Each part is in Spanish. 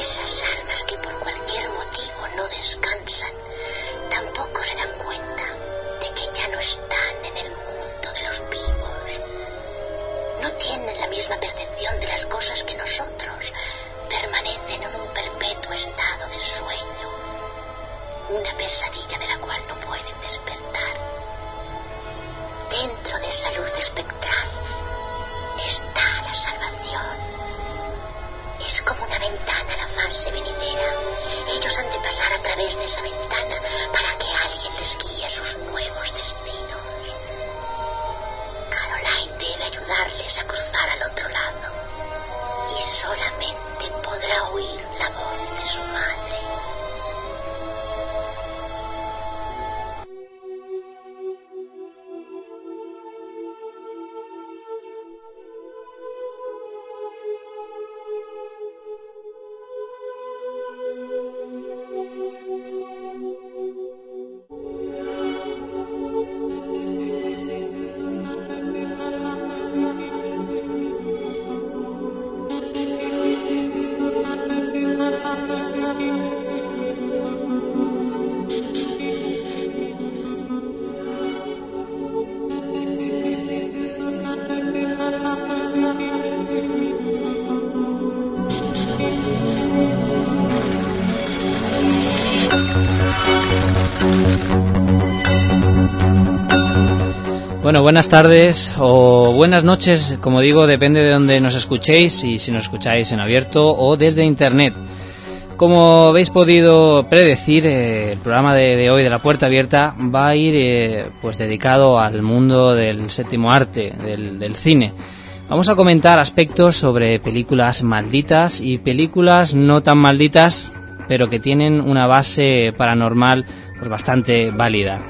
Esas almas que por cualquier motivo no descansan, tampoco se dan cuenta de que ya no están en el mundo de los vivos. No tienen la misma percepción de las cosas que nosotros. Permanecen en un perpetuo estado de sueño. Una pesadilla de la cual no pueden despertar. Dentro de esa luz espectral está la salvación. Es como una ventana a la fase venidera. Ellos han de pasar a través de esa ventana para que alguien les guíe a sus nuevos destinos. Caroline debe ayudarles a cruzar al otro lado. Y solamente podrá oír la voz de su madre. Buenas tardes o buenas noches, como digo, depende de donde nos escuchéis y si nos escucháis en abierto o desde internet. Como habéis podido predecir, eh, el programa de, de, hoy de la puerta abierta va a ir eh, pues dedicado al mundo del séptimo arte, del, del cine. Vamos a comentar aspectos sobre películas malditas y películas no tan malditas, pero que tienen una base paranormal pues bastante válida.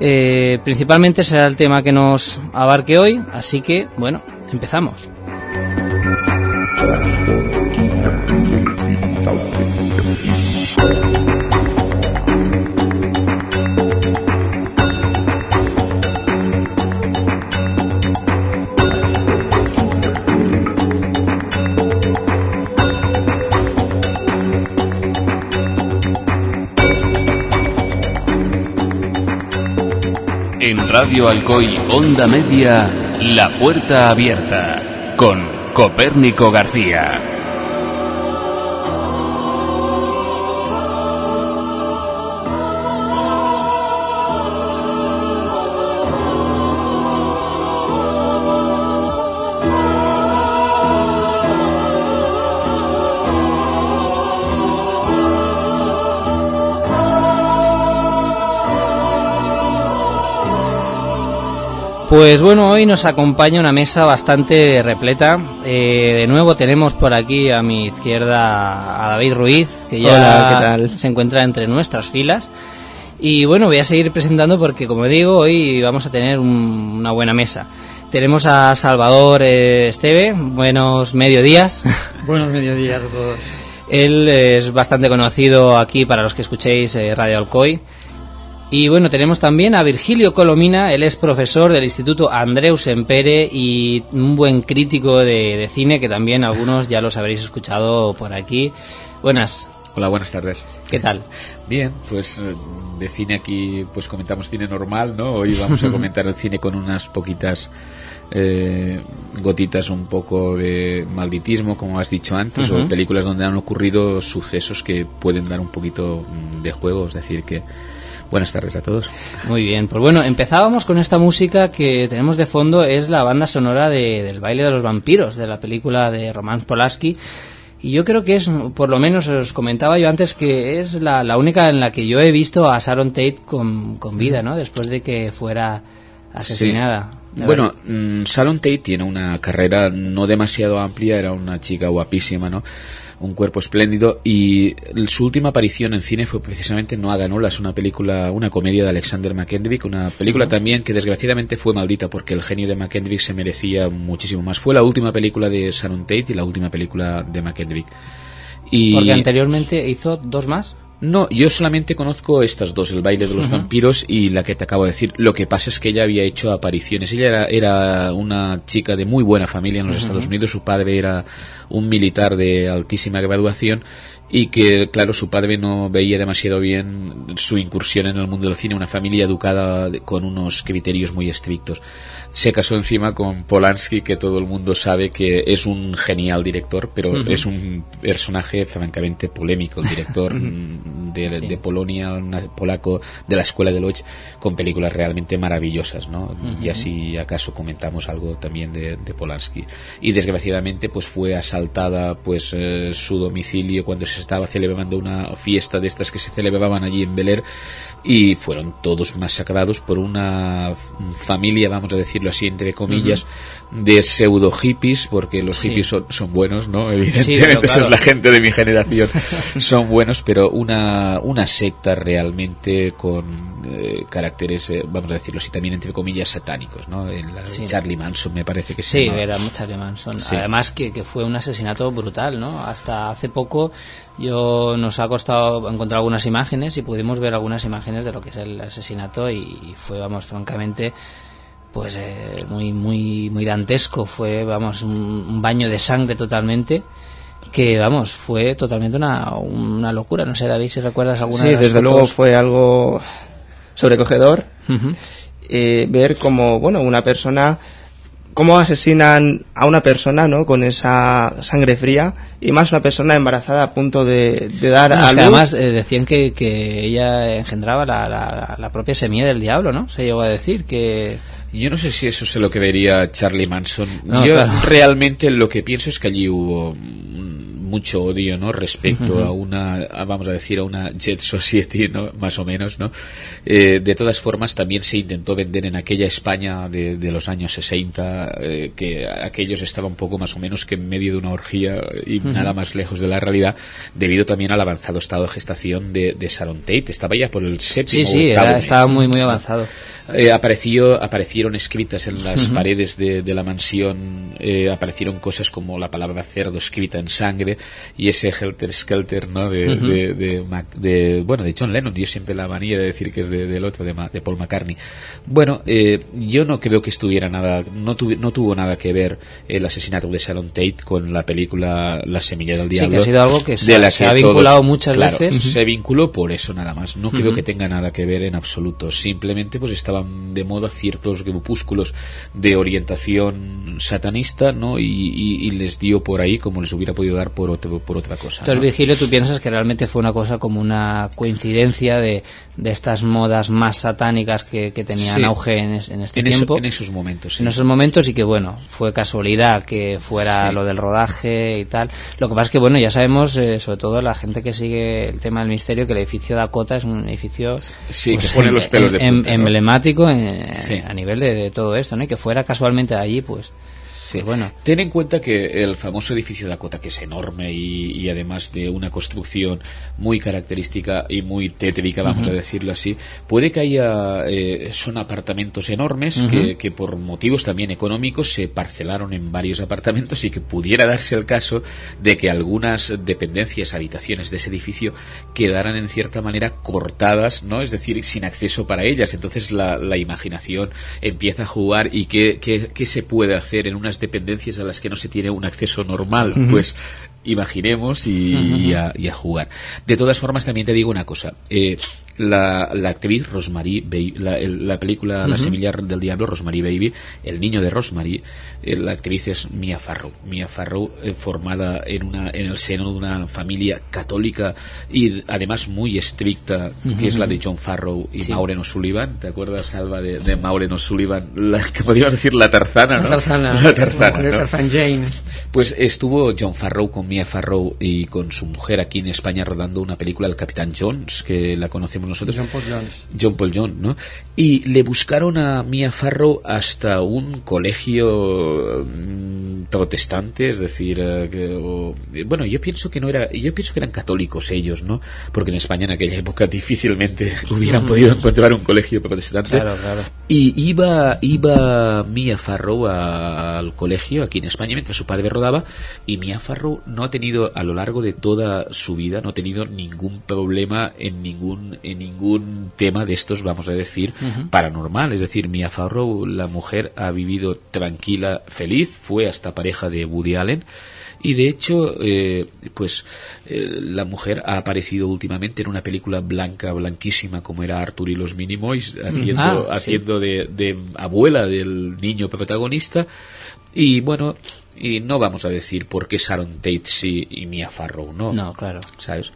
Eh, principalmente será el tema que nos abarque hoy, así que bueno, empezamos. Radio Alcoy Onda Media, La Puerta Abierta, con Copérnico García. Pues bueno, hoy nos acompaña una mesa bastante repleta. Eh, de nuevo tenemos por aquí a mi izquierda a David Ruiz, que ya Hola, se encuentra entre nuestras filas. Y bueno, voy a seguir presentando porque, como digo, hoy vamos a tener un, una buena mesa. Tenemos a Salvador eh, Esteve, buenos mediodías. Buenos mediodías a todos. Él es bastante conocido aquí para los que escuchéis eh, Radio Alcoy. Y bueno, tenemos también a Virgilio Colomina, él es profesor del Instituto Andreu Sempere y un buen crítico de, de, cine que también algunos ya los habréis escuchado por aquí. Buenas. Hola, buenas tardes. ¿Qué tal? Bien, pues de cine aquí pues comentamos cine normal, ¿no? Hoy vamos a comentar el cine con unas poquitas eh, gotitas un poco de malditismo, como has dicho antes, uh -huh. o películas donde han ocurrido sucesos que pueden dar un poquito de juego, es decir, que Buenas tardes a todos. Muy bien, pues bueno, empezábamos con esta música que tenemos de fondo, es la banda sonora de, del baile de los vampiros, de la película de Roman Polanski. Y yo creo que es, por lo menos os comentaba yo antes, que es la, la única en la que yo he visto a Sharon Tate con, con vida, ¿no? Después de que fuera asesinada. Sí. Bueno, mmm, Sharon Tate tiene una carrera no demasiado amplia, era una chica guapísima, ¿no? Un cuerpo espléndido y su última aparición en cine fue precisamente No hagan olas, una película, una comedia de Alexander McKendrick, una película también que desgraciadamente fue maldita porque el genio de McKendrick se merecía muchísimo más. Fue la última película de Sharon Tate y la última película de McKendrick. Y porque anteriormente hizo dos más. No, yo solamente conozco estas dos, El baile de los uh -huh. vampiros y la que te acabo de decir. Lo que pasa es que ella había hecho apariciones. Ella era, era una chica de muy buena familia en los uh -huh. Estados Unidos. Su padre era un militar de altísima graduación y que, claro, su padre no veía demasiado bien su incursión en el mundo del cine, una familia educada con unos criterios muy estrictos. Se casó encima con Polanski, que todo el mundo sabe que es un genial director, pero es un personaje francamente polémico, el director de, Polonia, un polaco de la escuela de Lodz, con películas realmente maravillosas, ¿no? Y así acaso comentamos algo también de, Polanski. Y desgraciadamente, pues fue asaltada pues eh, su domicilio cuando se estaba celebrando una fiesta de estas que se celebraban allí en Bel y fueron todos masacrados por una familia, vamos a decirlo así, entre comillas, de pseudo hippies, porque los hippies son, buenos, ¿no? Evidentemente, es la gente de mi generación, son buenos, pero una, una secta realmente con eh, caracteres, eh, vamos a decirlo así, también entre comillas satánicos, ¿no? En la Charlie Manson me parece que sí. Sí, era Charlie Manson. Además que, que fue un asesinato brutal, ¿no? Hasta hace poco yo nos ha costado encontrar algunas imágenes y pudimos ver algunas imágenes de lo que es el asesinato y, fue, vamos, francamente, pues eh, muy, muy, muy dantesco. Fue, vamos, un, baño de sangre totalmente que vamos fue totalmente una, una locura no sé David si recuerdas alguna sí desde luego fue algo sobrecogedor eh, ver como bueno una persona cómo asesinan a una persona ¿no? con esa sangre fría y más una persona embarazada a punto de, dar a luz. además eh, decían que, que, ella engendraba la, la, propia semilla del diablo, ¿no? Se llegó a decir que... Yo no sé si eso es lo que vería Charlie Manson. Yo realmente lo que pienso es que allí hubo mucho odio no respecto a una vamos a decir a una Jet Society no más o menos no eh, de todas formas también se intentó vender en aquella España de, los años 60 eh, que aquellos estaban un poco más o menos que en medio de una orgía y nada más lejos de la realidad debido también al avanzado estado de gestación de, de Sharon Tate. Estaba ya por el séptimo sí sí estaba muy muy avanzado eh, apareció, aparecieron escritas en las paredes de, la mansión, eh, aparecieron cosas como la palabra cerdo escrita en sangre y ese Helter Skelter, ¿no? De, de, bueno, de John Lennon, yo siempre la manía de decir que es del otro, de, de Paul McCartney. Bueno, eh, yo no creo que estuviera nada, no, no tuvo nada que ver el asesinato de Sharon Tate con la película La semilla del diablo. Sí, que ha sido algo que se, ha vinculado muchas veces. Se vinculó por eso nada más. No creo que tenga nada que ver en absoluto. Simplemente pues estaba de moda ciertos grupúsculos de orientación satanista, ¿no? Y, les dio por ahí como les hubiera podido dar por, por otra cosa. Entonces, Virgilio, ¿tú piensas que realmente fue una cosa como una coincidencia de, de estas modas más satánicas que, tenían auge en, este tiempo? en esos momentos, En esos momentos y que, bueno, fue casualidad que fuera lo del rodaje y tal. Lo que pasa es que, bueno, ya sabemos, eh, sobre todo la gente que sigue el tema del misterio, que el edificio Dakota es un edificio... Sí, que pues, pone los pelos de punta, Emblemático a nivel de, todo esto, ¿no? que fuera casualmente allí, pues Sí. Bueno. Ten en cuenta que el famoso edificio de Dakota, que es enorme y, además de una construcción muy característica y muy tétrica, vamos a decirlo así, puede que haya, eh, son apartamentos enormes que, por motivos también económicos se parcelaron en varios apartamentos y que pudiera darse el caso de que algunas dependencias, habitaciones de ese edificio quedaran en cierta manera cortadas, ¿no? Es decir, sin acceso para ellas. Entonces la, imaginación empieza a jugar y qué, qué, qué se puede hacer en unas dependencias a las que no se tiene un acceso normal, pues imaginemos y, a, jugar. De todas formas, también te digo una cosa. Eh, la, la, actriz Rosemary, la, la, película La semilla del diablo, Rosemary Baby, el niño de Rosemary, eh, la actriz es Mia Farrow. Mia Farrow, eh, formada en, una, en el seno de una familia católica y además muy estricta, que es la de John Farrow y Maureen O'Sullivan. ¿Te acuerdas, Alba, de, de Maureen O'Sullivan? La que podríamos decir la tarzana, ¿no? La tarzana. La tarzana, Jane. Pues estuvo John Farrow con Mia Farrow y con su mujer aquí en España rodando una película, El Capitán Jones, que la conocemos nosotros. John Paul Jones. John Paul Jones, ¿no? Y le buscaron a Mia Farrow hasta un colegio mm, protestante, es decir, eh, bueno, yo pienso que no era, yo pienso que eran católicos ellos, ¿no? Porque en España en aquella época difícilmente hubieran podido encontrar un colegio protestante. Claro, claro. Y iba, iba Mia Farrow al colegio aquí en España mientras su padre rodaba y Mia Farrow no ha tenido a lo largo de toda su vida, no ha tenido ningún problema en ningún ningún tema de estos, vamos a decir, paranormal. Es decir, Mia Farrow, la mujer, ha vivido tranquila, feliz, fue hasta pareja de Woody Allen Y de hecho, eh, pues eh, la mujer ha aparecido últimamente en una película blanca, blanquísima, como era Arthur y los Minimoys, haciendo, Ah, haciendo de, de abuela del niño protagonista. Y bueno, y no vamos a decir por qué Sharon Tate sí y Mia Farrow no. No, claro. ¿sabes?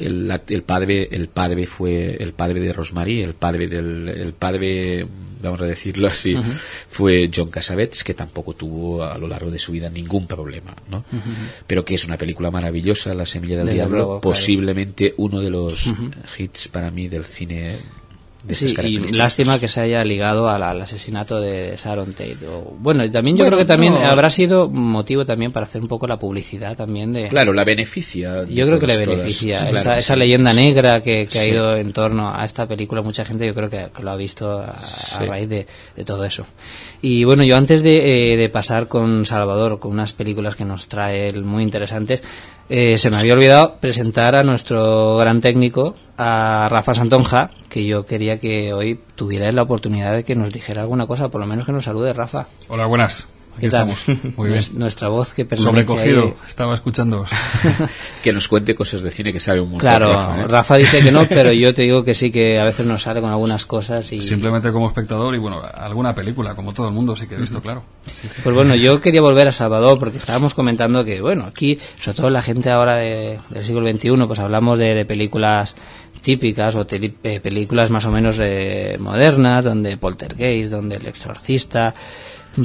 el, act- el padre el padre fue el padre de Rosemary el padre del el padre vamos a decirlo así fue John Cassavetes que tampoco tuvo a lo largo de su vida ningún problema ¿no? pero que es una película maravillosa La semilla del diablo claro. posiblemente uno de los hits para mí del cine de Sí, estas y lástima que se haya ligado al, al asesinato de Sharon Tate. O- bueno, también yo Bueno, creo que también no. habrá sido motivo también para hacer un poco la publicidad también de... claro la beneficia Yo creo que le todas. beneficia Claro, esa, esa sí. leyenda negra que, que ha ido en torno a esta película. Mucha gente yo creo que, que lo ha visto a, raíz de, de todo eso. Y bueno, yo antes de, eh, de pasar con Salvador, con unas películas que nos trae él muy interesantes, eh, se me había olvidado presentar a nuestro gran técnico, a Rafa Santonja, que yo quería que hoy tuviera él la oportunidad de que nos dijera alguna cosa, por lo menos que nos salude Rafa. Hola, buenas. Aquí ¿Qué tal? estamos. Muy bien. Nues- Nuestra voz que Sobrecogido. ahí. Estaba escuchando. que nos cuente cosas de cine que sabe un montón Claro, Rafa, ¿eh? Rafa dice que no, pero yo te digo que sí que a veces nos sale con algunas cosas y Simplemente como espectador y bueno, alguna película, como todo el mundo sí que he visto, claro. pues bueno, yo quería volver a Salvador porque estábamos comentando que bueno, aquí, sobre todo la gente ahora de- del siglo XXI, pues hablamos de, de películas típicas o eh, películas más o menos eh, modernas, donde Poltergeist, donde El Exorcista,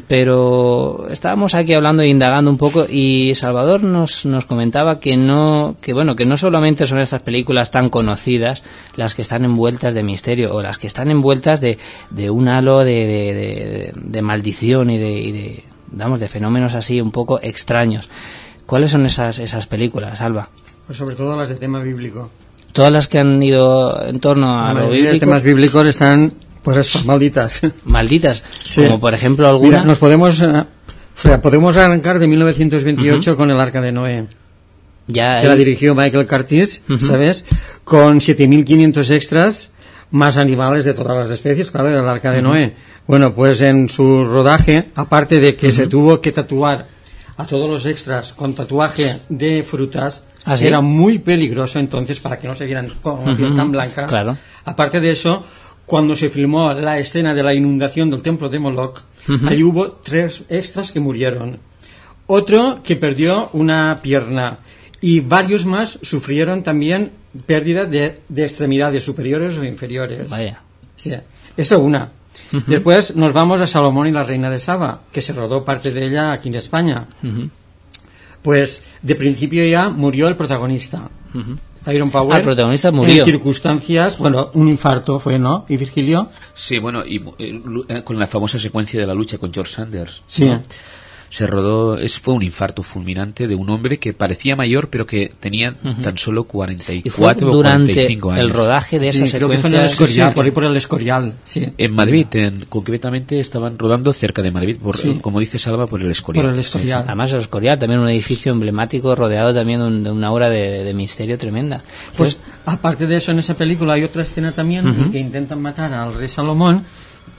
pero estábamos aquí hablando e indagando un poco y Salvador nos, nos comentaba que no que bueno que no solamente son estas películas tan conocidas las que están envueltas de misterio o las que están envueltas de, de un halo de, de, maldición y de, de fenómenos así un poco extraños ¿cuáles son esas esas películas Alba? Pues sobre todo las de tema bíblico. Todas las que han ido en torno a lo bíblico temas bíblicos están, pues eso, malditas. malditas Sí. como por ejemplo alguna Mira, nos podemos, eh, o sea, podemos arrancar de 1928 con el Arca de Noé, ya que la dirigió Michael Curtis, Ujú. ¿sabes? Con 7.500 extras, más animales de todas las especies, claro, el Arca de Noé. Bueno, pues en su rodaje, aparte de que se tuvo que tatuar a todos los extras con tatuaje de frutas, ¿Ah, sí? era muy peligroso entonces para que no se vieran con la piel tan blanca. claro. Aparte de eso, cuando se filmó la escena de la inundación del templo de Moloch, Ujú. allí hubo tres extras que murieron. Otro que perdió una pierna. Y varios más sufrieron también pérdidas de, de extremidades superiores o inferiores. vaya Sí, eso una. Después nos vamos a Salomón y la reina de Saba, que se rodó parte de ella aquí en España. Ujú, Pues de principio ya murió el protagonista. ujú. Tyrone Power. Ah, el protagonista murió. En circunstancias, bueno, un infarto fue, ¿no? ¿Y Virgilio? Sí, bueno, y eh, eh, con la famosa secuencia de la lucha con George Sanders. Sí. ¿no? Se rodó, es, fue un infarto fulminante de un hombre que parecía mayor, pero que tenía tan solo y 44 fue o durante 45 años. el rodaje de Sí, esa creo que fue en el secuencia Escorial, sí, por ahí por el Escorial, sí. En Madrid, en, concretamente estaban rodando cerca de Madrid, por, Sí. como dice Salva, por el Escorial. Por el Escorial. Además, el Escorial, también un edificio emblemático rodeado también de, un- de una aura de, de misterio tremenda. Pues aparte de eso, en esa película hay otra escena también en que intentan matar al rey Salomón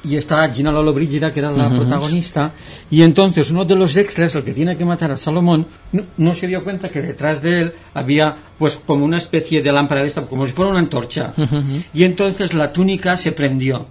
y está Gina Lollobrigida, que era la protagonista, y entonces uno de los extras, el que tiene que matar a Salomón, no, no se dio cuenta que detrás de él había pues como una especie de lámpara de esta, como si fuera una antorcha, y entonces la túnica se prendió.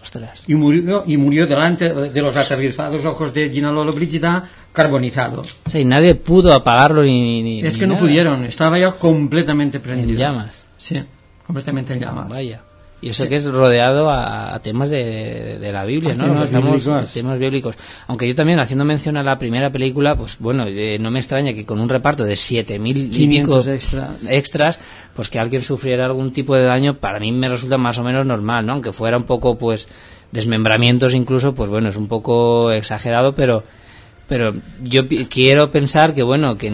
ostras. y murió, y murió delante de los aterrizados ojos de Gina Lollobrigida carbonizado. O sea, y nadie pudo apagarlo ni. ni- Es ni que no nada. pudieron, estaba ya completamente prendido. En llamas. Sí, completamente en llamas. Vaya. Y eso que es rodeado a, a temas de, de- la Biblia, ¿no? temas estamos- bíblicos. temas bíblicos. Aunque yo también, haciendo mención a la primera película, pues bueno, eh, no me extraña que con un reparto de 7.000 y pico 500 extras. extras, pues que alguien sufriera algún tipo de daño, para mí me resulta más o menos normal, ¿no? Aunque fuera un poco, pues, desmembramientos incluso, pues bueno, es un poco exagerado, pero pero yo quiero pensar que bueno que,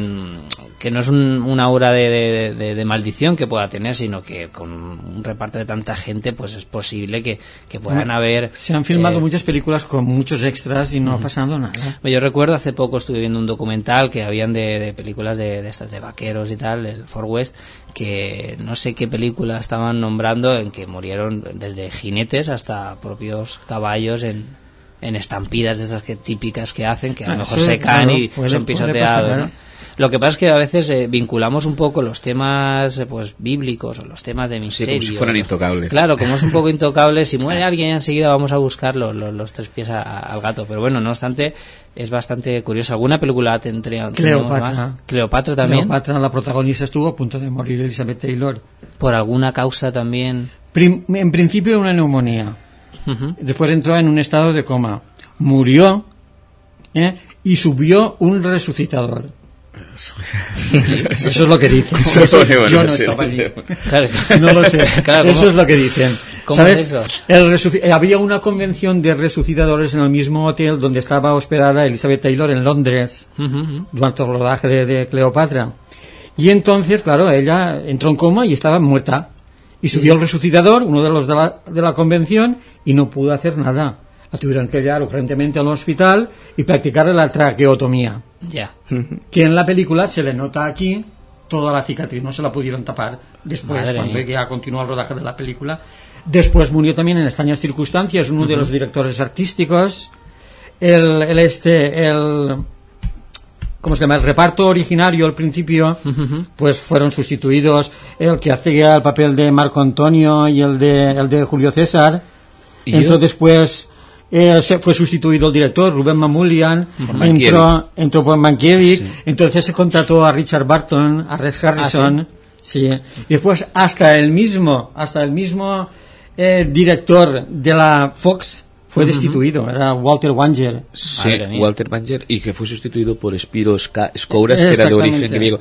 que no es un, una aura de, de- de- de maldición que pueda tener sino que con un reparto de tanta gente pues es posible que, que puedan haber Se han filmado eh, muchas películas con muchos extras y no ha pasado nada. yo recuerdo hace poco estuve viendo un documental que habían de, películas de, de estas de vaqueros y tal, el Fort West, que no sé qué película estaban nombrando en que murieron desde jinetes hasta propios caballos en, en estampidas de esas que típicas que hacen, que a lo Ah, mejor eso, se caen claro, y puede- son pisoteados. pasar, ¿no? Lo que pasa es que a veces eh, vinculamos un poco los temas eh, pues bíblicos o los temas de Sí, misterio. como si fueran intocables. Claro, como es un poco intocable, si muere alguien enseguida vamos a buscar los, los- los tres pies a- al gato. Pero bueno, no obstante, es bastante curioso. ¿Alguna película tendría tenemos Cleopatra. más? Cleopatra también. Cleopatra, la protagonista, estuvo a punto de morir, Elizabeth Taylor. Por alguna causa también. Prim- en principio una neumonía. Después entró en un estado de coma. Murió ¿eh? y subió un resucitador. Eso es lo que dicen. Eso Eso- es lo que yo no hacer. estaba allí. Claro. No lo sé. Claro, eso es lo que dicen. ¿Cómo ¿Sabes? es eso? El resuci- había una convención de resucitadores en el mismo hotel donde estaba hospedada Elizabeth Taylor en Londres durante el rodaje de, de Cleopatra. Y entonces, claro, ella entró en coma y estaba muerta. Y subió el resucitador, uno de los de la, de la convención, y no pudo hacer nada. La tuvieron que llevar urgentemente al hospital y practicar la traqueotomía. Ya. Que en la película se le nota aquí toda la cicatriz, no se la pudieron tapar después, Madre cuando mía. ya continuó el rodaje de la película. Después murió también en extrañas circunstancias uno de los directores artísticos, el, el este, el, ¿cómo se llama? El reparto originario al principio, pues fueron sustituidos el que hacía el papel de Marco Antonio y el de, el de Julio César. ¿Y yo? Entonces, pues, eh, se fue sustituido el director, Rubén Mamulian, entró, entró por Mankiewicz, entonces se contrató a Richard Barton, a Rex Harrison, sí. y después hasta el mismo, hasta el mismo eh, director de la Fox fue destituido, era Walter Wanger. Sí. Walter Banger y que fue sustituido por Spiro Skouras, que era de origen griego.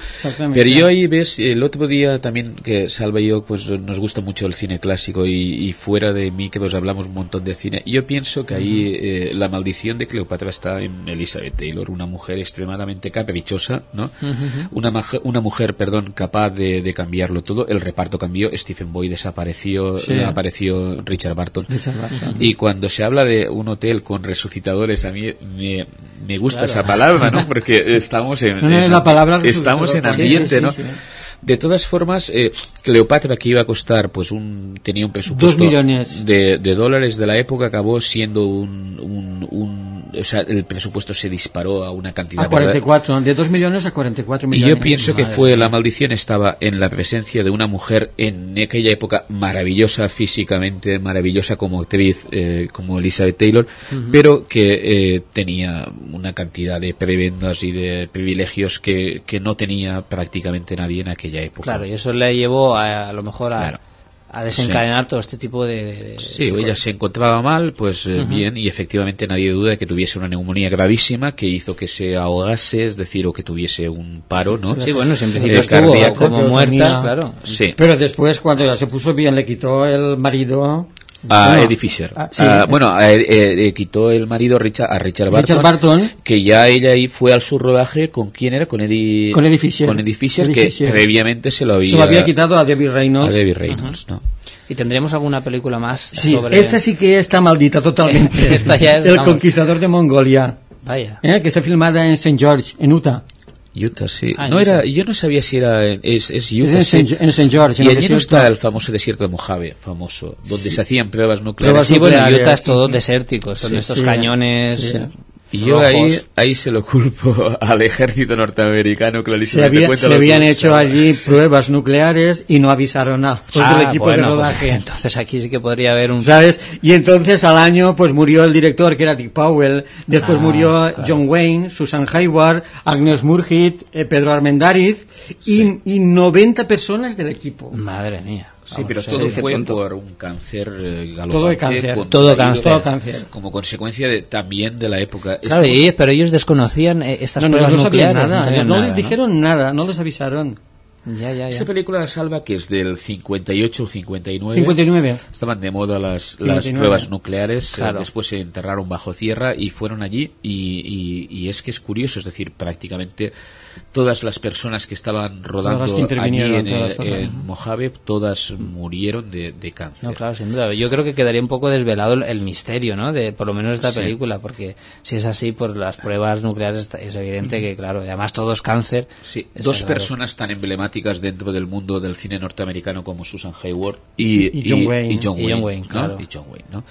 Pero yo ahí ves, el otro día también que Salva y yo pues nos gusta mucho el cine clásico y, y fuera de mí que nos hablamos un montón de cine. Yo pienso que ahí eh, la maldición de Cleopatra está en Elizabeth Taylor, una mujer extremadamente caprichosa, ¿no? una, una mujer, perdón, capaz de, de cambiarlo todo. El reparto cambió, Stephen Boy desapareció, Sí. eh, apareció Richard Barton. Richard Barton. Y cuando se habla de un hotel con resucitadores, a mí me, me gusta esa palabra, ¿no? Porque estamos en, No, no, en- la palabra estamos en ambiente, sí, sí, ¿no? sí. De todas formas, eh, Cleopatra que iba a costar, pues un tenía un presupuesto Dos millones. De, de dólares de la época acabó siendo un, un, un- o sea, el presupuesto se disparó a una cantidad A 44, de 2 millones a 44 y millones. yo pienso que Madre fue la maldición estaba en la presencia de una mujer en aquella época maravillosa físicamente, maravillosa como actriz, eh, como Elizabeth Taylor, pero que eh, tenía una cantidad de prebendas y de privilegios que, que no tenía prácticamente nadie en aquella época. Claro, y eso le llevó a, a lo mejor a, Claro. A desencadenar todo este tipo de... Sí, de ella se encontraba mal, pues eh, bien, y efectivamente nadie duda de que tuviese una neumonía gravísima que hizo que se ahogase, es decir, o que tuviese un paro, ¿no? Sí, bueno, en principio Eh, estuvo cardíaco. como Pero muerta, tenía- claro. Sí. Pero después, cuando ya se puso bien, le quitó el marido. A Bueno, Eddie Fisher. ah, sí. Ah, bueno, a- eh, eh, quitó el marido Richard, a Richard Barton, Richard Barton. que ya ella ahí fue al su rodaje con quién era, con Eddie, Con Eddie Fisher. con Eddie Fisher, Eddie que Fisher. previamente se lo había, Se lo había quitado a Debbie a Reynolds. Debbie Reynolds, ¿no? ¿Y tendremos alguna película más Sí, sobre...? esta sí que está maldita totalmente. Esta ya es, el vamos. conquistador de Mongolia, Vaya. ¿eh? que está filmada en St. George, en Utah. Utah, sí. Ah, no Utah. era, yo no sabía si era, en- es, es Utah, Es en sí. St. en St. George, Y allí no está el famoso desierto de Mojave, famoso, donde se hacían pruebas nucleares. Pruebas Sí, bueno, Utah es sí. todo desértico, son Sí, estos sí, cañones sí. Y yo ahí, rojos. ahí se lo culpo al ejército norteamericano, Se, clarísimamente. había- se tú, habían hecho allí pruebas nucleares y no avisaron a todo Ah, el equipo bueno, de pues, rodaje. entonces aquí sí que podría haber un... ¿Sabes? Y entonces al año pues murió el director que era Dick Powell, después Ah, murió claro. John Wayne, Susan Hayward, Agnes Murgit, eh, Pedro Armendáriz y, y 90 personas del equipo. Madre mía. Sí, pero todo fue tonto. por un cáncer eh, galopante, Todo de cáncer. con- Todo cáncer. Todo cáncer. Como consecuencia de, también de la época. Claro, Estamos- y- pero ellos desconocían eh, estas No, no, pruebas no sabían nucleares. nada, sabían no nada, les dijeron nada, no les avisaron. Ya, ya, ya. Esa película salva que es del 58 o 59. 59. Estaban de moda las, las 59. pruebas nucleares, eh, Claro. después se enterraron bajo tierra y fueron allí y, y- y es que es curioso, es decir, prácticamente todas las personas que estaban rodando que allí en, todas, todas. en Mojave, todas murieron de, de cáncer. No, claro, sin duda. Yo creo que quedaría un poco desvelado el, misterio, ¿no? De por lo menos esta Sí. película, porque si es así, por las pruebas nucleares es evidente que, claro, además todo es cáncer. Sí, dos claro. personas tan emblemáticas dentro del mundo del cine norteamericano como Susan Hayward y, Y John Wayne. y John Y John Wayne, Wayne, ¿no? claro. Y John Wayne, ¿no?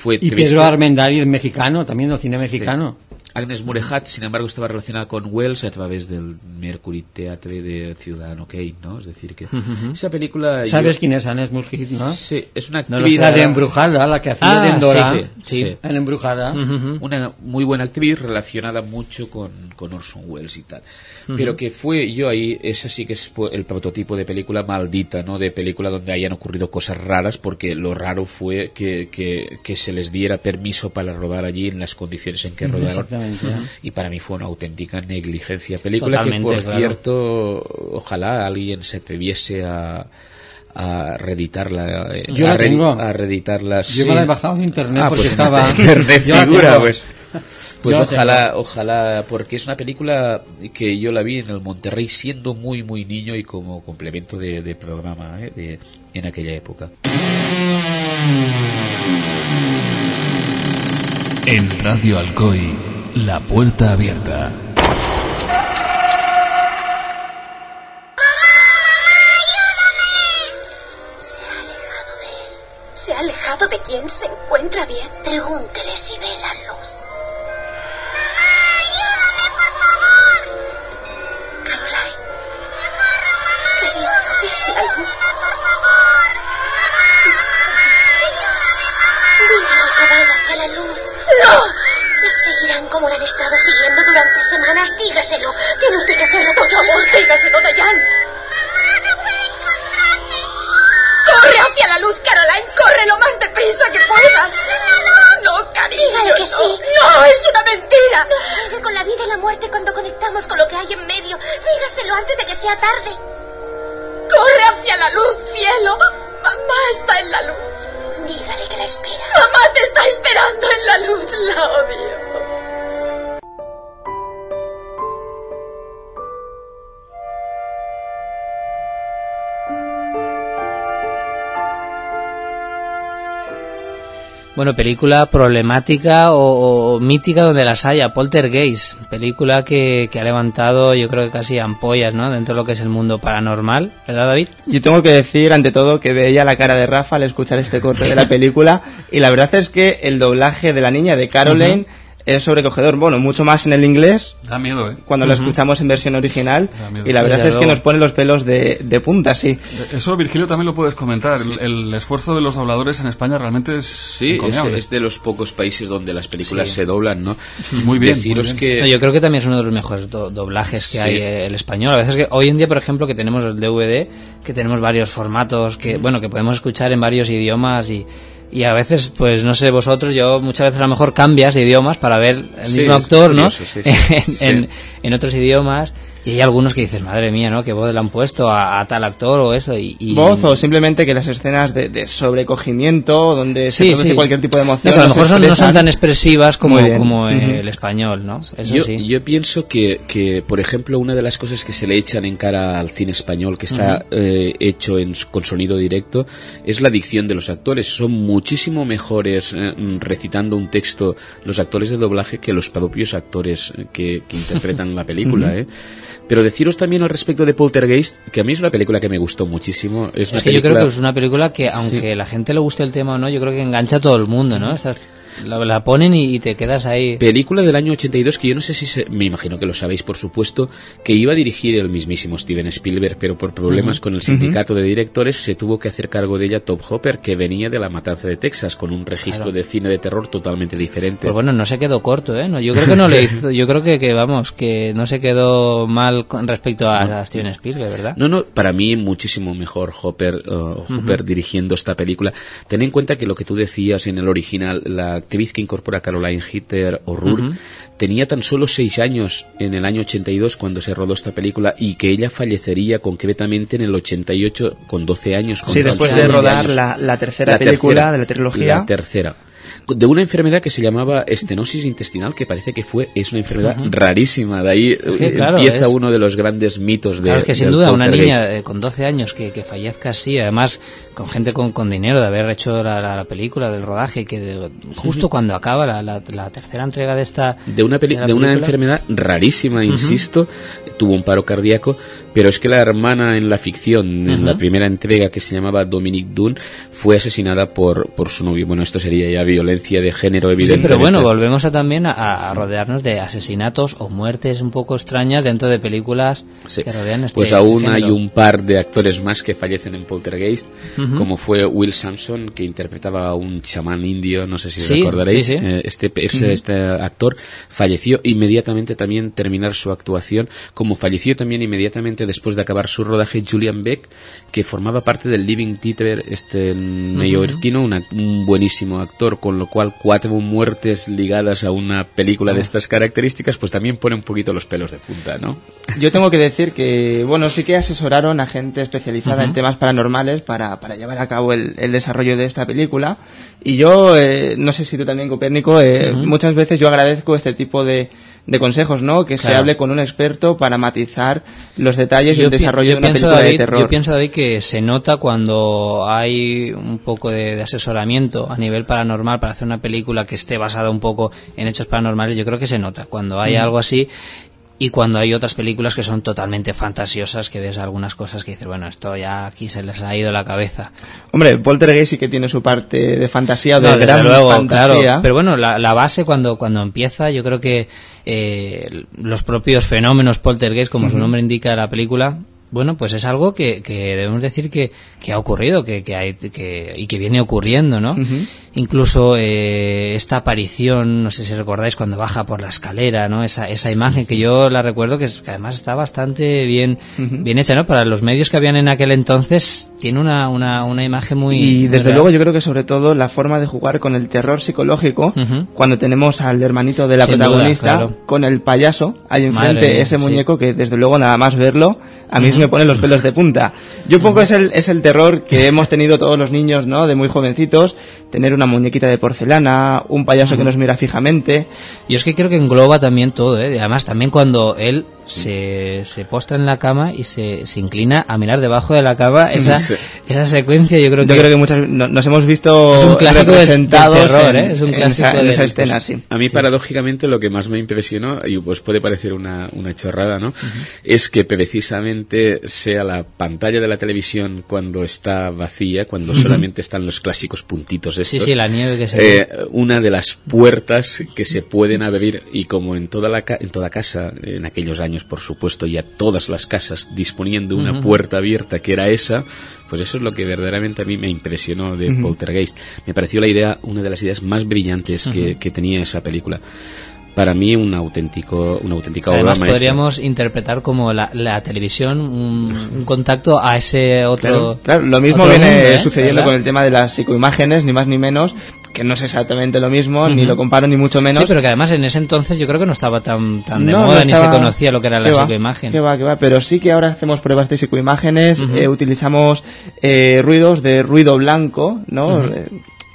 Fue Y triste. Pedro Armendáriz, mexicano, también del cine mexicano. Agnes Murehat, sin embargo, estaba relacionada con Wells a través del Mercury Theatre de Ciudadano Kane, ¿no? Es decir, que esa película... ¿Sabes quién es Agnes Murehat, no? Sí, es una No, actriz... la de Embrujada, la que hacía Ah, de Endora. sí, sí. En Embrujada. una muy buena actriz relacionada mucho con, con Orson Welles y tal. Pero que fue, yo ahí, esa sí que es el prototipo de película maldita, ¿no? De película donde hayan ocurrido cosas raras, porque lo raro fue que, que, que se les diera permiso para rodar allí en las condiciones en que rodaron. Exactamente. Y para mí fue una auténtica negligencia. Película Totalmente, que, por claro. cierto, ojalá alguien se atreviese a a reeditarla eh, Yo a, la re- tengo. a reeditarla Yo sí. me la he bajado de internet Ah, porque pues estaba... de figura, pues. Pues Yo ojalá, ojalá, porque es una película que yo la vi en el Monterrey siendo muy, muy niño y como complemento de, de programa ¿eh? de, en aquella época. En Radio Alcoy, la puerta abierta. De él. ¿Se encuentra bien? Pregúntele si ve la luz. Caroline. Cariño, ¿ves la luz? Dígale que vaya hacia la luz. ¡No! Seguirán como la han estado siguiendo durante semanas. Dígaselo. Tiene usted que hacerlo por favor. dígaselo, Dayan. ¡Corre hacia la luz, Caroline! ¡Corre lo más deprisa que puedas! ¡No, cariño! Dígale que no. sí. ¡No, es una mentira! No juegue con la vida y la muerte cuando conectamos con lo que hay en medio. Dígaselo antes de que sea tarde. ¡Corre hacia la luz, cielo! Mamá está en la luz. Dígale que la espera. Mamá te está esperando en la luz. La odio. Bueno, película problemática o, o mítica donde las haya, Poltergeist, película que, que ha levantado yo creo que casi ampollas, ¿no? Dentro de lo que es el mundo paranormal, ¿verdad David? Yo tengo que decir, ante todo, que veía la cara de Rafa al escuchar este corte de la película y la verdad es que el doblaje de la niña de Caroline es sobrecogedor. Bueno, mucho más en el inglés Da miedo, ¿eh? cuando lo escuchamos en versión original Da miedo. y la verdad Desde es que nos pone los pelos de, de punta, sí. Eso, Virgilio, también lo puedes comentar. El, el esfuerzo de los dobladores en España realmente es Sí, es, de los pocos países donde las películas se doblan, ¿no? Muy bien, Deciros muy que No, yo creo que también es uno de los mejores do- doblajes que Sí. hay eh, el español. A veces que hoy en día, por ejemplo, que tenemos el DVD, que tenemos varios formatos, que bueno, que podemos escuchar en varios idiomas y, y a veces, pues no sé vosotros, yo muchas veces a lo mejor cambias de idiomas para ver el mismo actor, ¿no? curioso, sí, sí. en, Sí. en- en otros idiomas. Y hay algunos que dices, madre mía, ¿no? Que voz le han puesto a, a tal actor o eso. Y, y- Voz o simplemente que las escenas de, de sobrecogimiento donde se Sí, produce sí. cualquier tipo de No, emoción. a lo se mejor son- no son tan expresivas como, como el español, ¿no? Eso yo, sí. yo pienso que, que, por ejemplo, una de las cosas que se le echan en cara al cine español que está eh, hecho en, con sonido directo es la dicción de los actores. Son muchísimo mejores eh, recitando un texto los actores de doblaje que los propios actores eh, que, que interpretan la película. ¿eh? Pero deciros también al respecto de Poltergeist, que a mí es una película que me gustó muchísimo. Es, una Es que yo creo película- que es una película que, aunque la gente le guste el tema o no, yo creo que engancha a todo el mundo, ¿no? Estas- la, la ponen y, y te quedas ahí. Película del año 82 que yo no sé si se, me imagino que lo sabéis por supuesto, que iba a dirigir el mismísimo Steven Spielberg, pero por problemas con el sindicato de directores se tuvo que hacer cargo de ella Top Hopper, que venía de la matanza de Texas con un registro de cine de terror totalmente diferente. Pues bueno, no se quedó corto, ¿eh? No, yo creo que no le hizo, yo creo que, que vamos, que no se quedó mal con respecto a, a Steven Spielberg, ¿verdad? No, no, para mí muchísimo mejor Hopper, uh, Hopper dirigiendo esta película. Ten en cuenta que lo que tú decías en el original, la actriz que incorpora a Caroline Hitter o Rourke, tenía tan solo seis años en el año 82 cuando se rodó esta película y que ella fallecería concretamente en el 88 con 12 años. con Sí, 12 después de años. rodar la, la tercera La película tercera, de la trilogía. La tercera. De una enfermedad que se llamaba estenosis intestinal, que parece que fue, es una enfermedad rarísima. De ahí que, eh, claro, empieza es- uno de los grandes mitos de. Claro, es que sin duda una niña eh, con 12 años que, que fallezca así, además con gente con, con dinero de haber hecho la, la- la película, del rodaje, que de- justo cuando acaba la, la- tercera entrega de esta... de una, peli- de una enfermedad rarísima, insisto, tuvo un paro cardíaco, pero es que la hermana en la ficción, en la primera entrega que se llamaba Dominique Dunn, fue asesinada por, por su novio. Bueno, esto sería ya violencia de género, Sí, evidentemente. pero bueno, volvemos a también a, a rodearnos de asesinatos o muertes un poco extrañas dentro de películas Sí. que rodean este Pues este aún hay un par de actores más que fallecen en Poltergeist, como fue Will Sampson, que interpretaba a un chamán indio, no sé si Sí, recordaréis. sí, sí. Eh, Este, ese- este actor falleció inmediatamente también terminar su actuación, como falleció también inmediatamente después de acabar su rodaje Julian Beck, que formaba parte del Living Theater este neoyorquino, una- un buenísimo actor, con lo cual cuatro muertes ligadas a una película Ah. de estas características, pues también pone un poquito los pelos de punta, ¿no? Yo tengo que decir que, bueno, sí que asesoraron a gente especializada en temas paranormales para, para llevar a cabo el, el desarrollo de esta película. Y yo, eh, no sé si tú también, Copérnico, eh, muchas veces yo agradezco este tipo de, de consejos, ¿no? Que se hable con un experto para matizar los detalles y el desarrollo de una película David, de terror. Yo pienso, David, que se nota cuando hay un poco de, de asesoramiento a nivel paranormal para hacer una película que esté basada un poco en hechos paranormales. Yo creo que se nota cuando hay Mm. algo así y cuando hay otras películas que son totalmente fantasiosas, que ves algunas cosas que dices, bueno, esto ya aquí se les ha ido la cabeza. Hombre, Poltergeist sí que tiene su parte de fantasía, de No, desde gran luego, fantasía. claro. Pero bueno, la, la base cuando, cuando empieza, yo creo que eh, los propios fenómenos poltergeist, como su nombre indica la película, bueno, pues es algo que, que debemos decir que, que ha ocurrido que, que hay, que, y que viene ocurriendo, ¿no? Incluso eh, esta aparición, no sé si recordáis, cuando baja por la escalera, ¿no? Esa, esa imagen que yo la recuerdo que, es- que además está bastante bien, bien hecha, ¿no? Para los medios que habían en aquel entonces, tiene una, una, una imagen muy... Y desde luego yo creo que sobre todo la forma de jugar con el terror psicológico, cuando tenemos al hermanito de la Sin duda, protagonista claro. con el payaso ahí enfrente, ese sí. muñeco que desde luego nada más verlo a mí se me ponen los pelos de punta. Yo un poco es el, es el terror que hemos tenido todos los niños, ¿no? De muy jovencitos, tener una muñequita de porcelana, un payaso que nos mira fijamente. Yo es que creo que engloba también todo, ¿eh? Además, también cuando él se, se postra en la cama y se, se inclina a mirar debajo de la cama, esa, Sí. esa secuencia yo creo Yo que... creo que muchas no- nos hemos visto Es un clásico del- del representados terror, en, ¿eh? Es un en clásico esa, en del- esa escena, sí. A mí, paradójicamente, lo que más me impresionó, y pues puede parecer una, una chorrada, ¿no? Es que precisamente sea la pantalla de la televisión cuando está vacía, cuando Ujú. solamente están los clásicos puntitos estos. Sí, sí, la nieve que se eh, una de las puertas que se pueden abrir y como en toda la ca- en toda casa en aquellos años por supuesto ya todas las casas disponiendo una Ujú. puerta abierta que era esa pues eso es lo que verdaderamente a mí me impresionó de. Poltergeist. Me pareció la idea una de las ideas más brillantes que tenía esa película para mí un auténtico una auténtica obra Además maestra podríamos interpretar como la, la televisión un, un contacto a ese otro... Claro, claro, lo mismo otro viene mundo, ¿eh? sucediendo ¿Verdad? con el tema de las psicoimágenes, ni más ni menos, que no es exactamente lo mismo, ni Ujú. lo comparo ni mucho menos. Sí, pero que además en ese entonces yo creo que no estaba tan, tan de No, no moda ni se estaba- conocía lo que era la ¿Qué va? psicoimagen. Que va, que va, pero sí que ahora hacemos pruebas de psicoimágenes, Ujú. eh, utilizamos eh, ruidos de ruido blanco, ¿no? Ujú. Eh,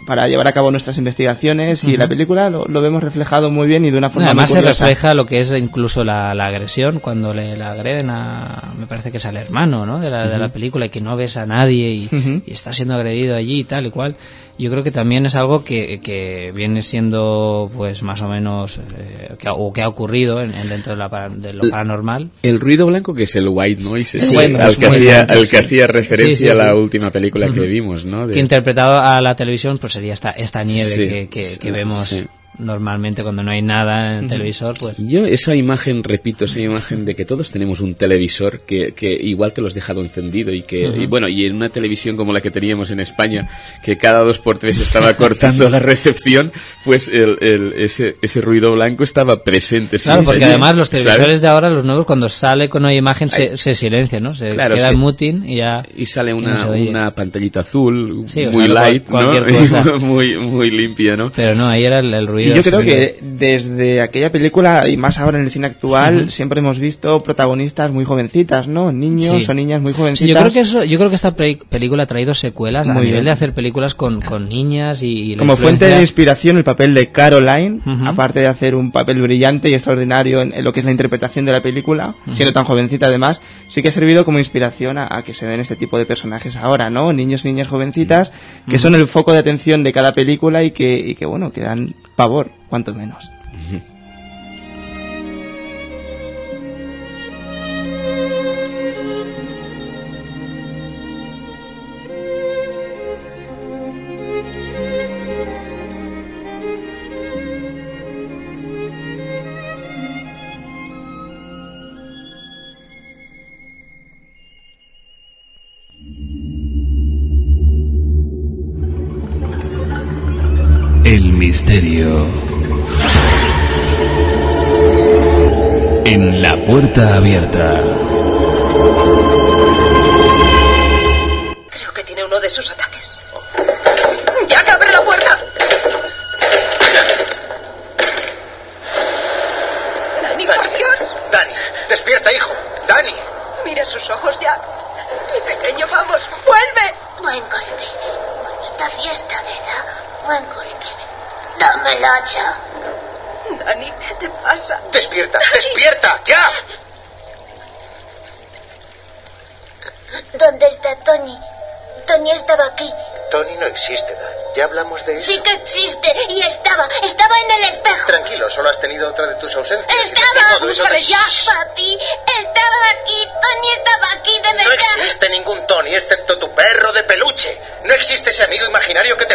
para llevar a cabo nuestras investigaciones y la película lo, lo vemos reflejado muy bien y de una forma Además muy se refleja lo que es incluso la, la agresión cuando le la agreden a, me parece que es al hermano, ¿no? De la, de la película y que no ves a nadie y, y está siendo agredido allí y tal y cual. Yo creo que también es algo que, que viene siendo, pues, más o menos, eh, que, o que ha ocurrido en, en dentro de, la, para- de lo paranormal. el ruido blanco que es el white noise Sí, al, que hacía, sí. al que hacía referencia Sí, sí, la última película que vimos ¿no? De- Que interpretado a la televisión, pues sería esta, esta nieve que, que, vemos. Normalmente cuando no hay nada en el televisor, pues. Yo esa imagen, repito, esa imagen de que todos tenemos un televisor que, que igual te lo has dejado encendido y que, Ujú. y bueno, y en una televisión como la que teníamos en España, que cada dos por tres estaba cortando la recepción, pues el, el- ese, ese ruido blanco estaba presente. Claro, porque además los ¿sabes? televisores de ahora, los nuevos, cuando sale con una imagen se, se silencia, ¿no? Se Claro, queda sí. en muting y ya. Y sale y no una, oye. una pantallita azul, Sí, o muy sea, cual- light, cualquier ¿no? cosa. muy, muy limpia, ¿no? Pero no, ahí era el, el Y yo creo que desde aquella película y más ahora en el cine actual siempre hemos visto protagonistas muy jovencitas, ¿no? Niños Sí. o niñas muy Sí, jovencitas. yo creo que eso, yo creo que esta pe- película ha traído secuelas a Muy nivel bien. de hacer películas con, con niñas y, Como fuente de inspiración el papel de Caroline, aparte de hacer un papel brillante y extraordinario en, en lo que es la interpretación de la película, siendo tan jovencita además, sí que ha servido como inspiración a, a que se den este tipo de personajes ahora, ¿no? Niños y niñas jovencitas que son el foco de atención de cada película y que, y que bueno, que dan pavor, cuanto menos. Imaginario que te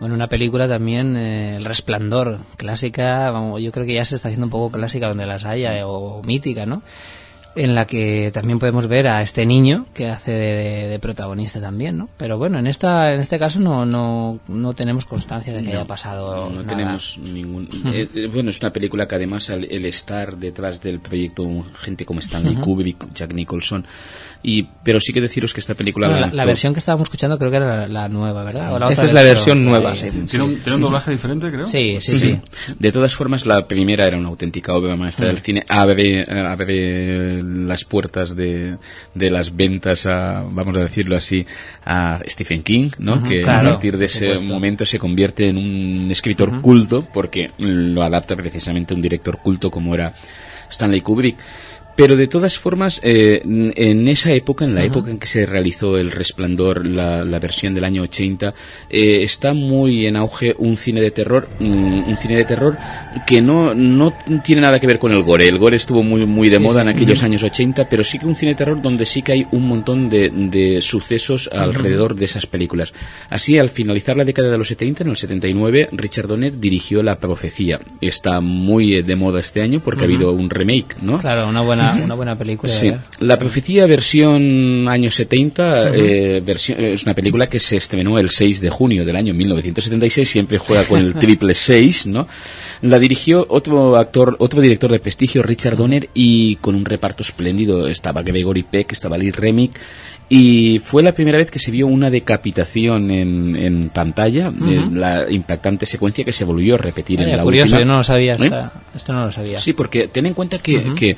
Bueno, una película también, eh, El Resplandor, clásica, yo creo que ya se está haciendo un poco clásica donde las haya, o mítica, ¿no? En la que también podemos ver a este niño que hace de, de- de protagonista también, ¿no? Pero bueno, en esta en este caso no, no, no tenemos constancia de que haya pasado No nada. tenemos ningún. eh, eh, bueno, es una película que además al- el estar detrás del proyecto gente como Stanley Kubrick, Jack Nicholson, y pero sí que deciros que esta película Bueno, la, lanzó- la versión que estábamos escuchando creo que era la, la nueva, ¿verdad? O la Esta otra es la versión nueva, sí. ¿Tiene, un, tiene un doblaje diferente, creo? Sí, sí, sí. De todas formas, la primera era una auténtica obra maestra del cine. Abre, abre las puertas de, de las ventas a, vamos a decirlo así, a Stephen King, ¿no? que claro, a partir de ese momento se convierte en un escritor culto porque lo adapta precisamente un director culto como era Stanley Kubrick. Pero de todas formas, eh, en esa época, en la época en que se realizó El Resplandor, la, la versión del año 80, eh, está muy en auge un cine de terror, mm, un cine de terror que no, no tiene nada que ver con el gore. El gore estuvo muy, muy de moda en aquellos años 80, pero sí que un cine de terror donde sí que hay un montón de, de sucesos alrededor de esas películas. Así, al finalizar la década de los 70, en el 79, Richard Donner dirigió La Profecía. Está muy eh, de moda este año porque ha habido un remake, ¿no? Claro, una buena, una buena película. Sí. La Profecía versión años 70 eh, versión- es una película que se estrenó el 6 de junio del año 1976, siempre juega con el triple 6, ¿no? La dirigió otro actor, otro director de prestigio, Richard Donner, y con un reparto espléndido. Estaba Gregory Peck, estaba Lee Remick, y fue la primera vez que se vio una decapitación en, en pantalla, eh, la impactante secuencia que se volvió a repetir en la curioso, última. yo no lo sabía. ¿Eh? esta- esto no lo sabía. Sí, porque ten en cuenta que, que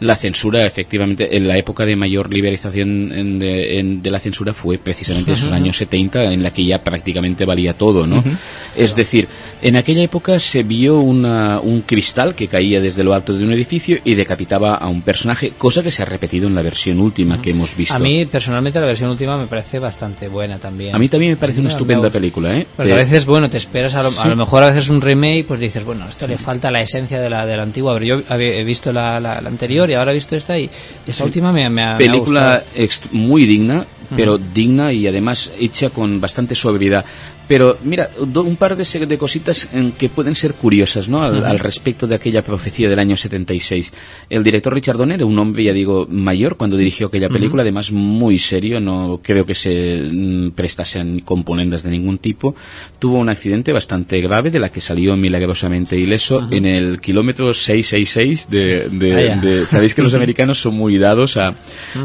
la censura, efectivamente, en la época de mayor liberalización en- de, en- de la censura fue precisamente esos años 70 en la que ya prácticamente valía todo, ¿no? Es decir, en aquella época se vio una- un cristal que caía desde lo alto de un edificio y decapitaba a un personaje, cosa que se ha repetido en la versión última que hemos visto. A mí, personalmente, la versión última me parece bastante buena también. A mí también me parece una estupenda película, ¿eh? Porque a Te- veces, bueno, te esperas, a lo, a lo mejor a veces un remake, pues dices, bueno, esto le falta la esencia de la, de la antigua. Pero yo he visto la, la- la anterior y ahora he visto esta y esta última me, me ha, me ha película gustado. muy digna, pero digna y además hecha con bastante suavidad. Pero mira, do- un par de, de cositas en que pueden ser curiosas ¿no? al, al respecto de aquella profecía del año 76. El director Richard Donner un hombre, ya digo, mayor cuando dirigió aquella película, además muy serio, no creo que se mm, prestase a componendas de ningún tipo. Tuvo un accidente bastante grave de la que salió milagrosamente ileso en el kilómetro 666 de, de- Vaya. de- Sabéis que los americanos son muy dados a,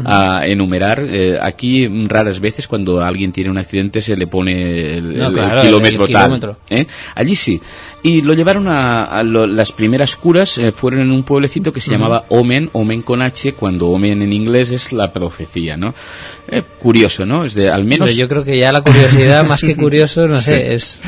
a enumerar. eh, aquí mm, raras veces cuando alguien tiene un accidente se le pone el, No, el- el claro, el- kilómetro el tal. kilómetro. ¿eh? Allí sí. Y lo llevaron a, a lo- las primeras curas, eh, fueron en un pueblecito que se llamaba Omen, Omen con H, cuando Omen en inglés es la profecía, ¿no? Eh, curioso, ¿no? Es de, al menos... Pero yo creo que ya la curiosidad, más que curioso, no sé, es...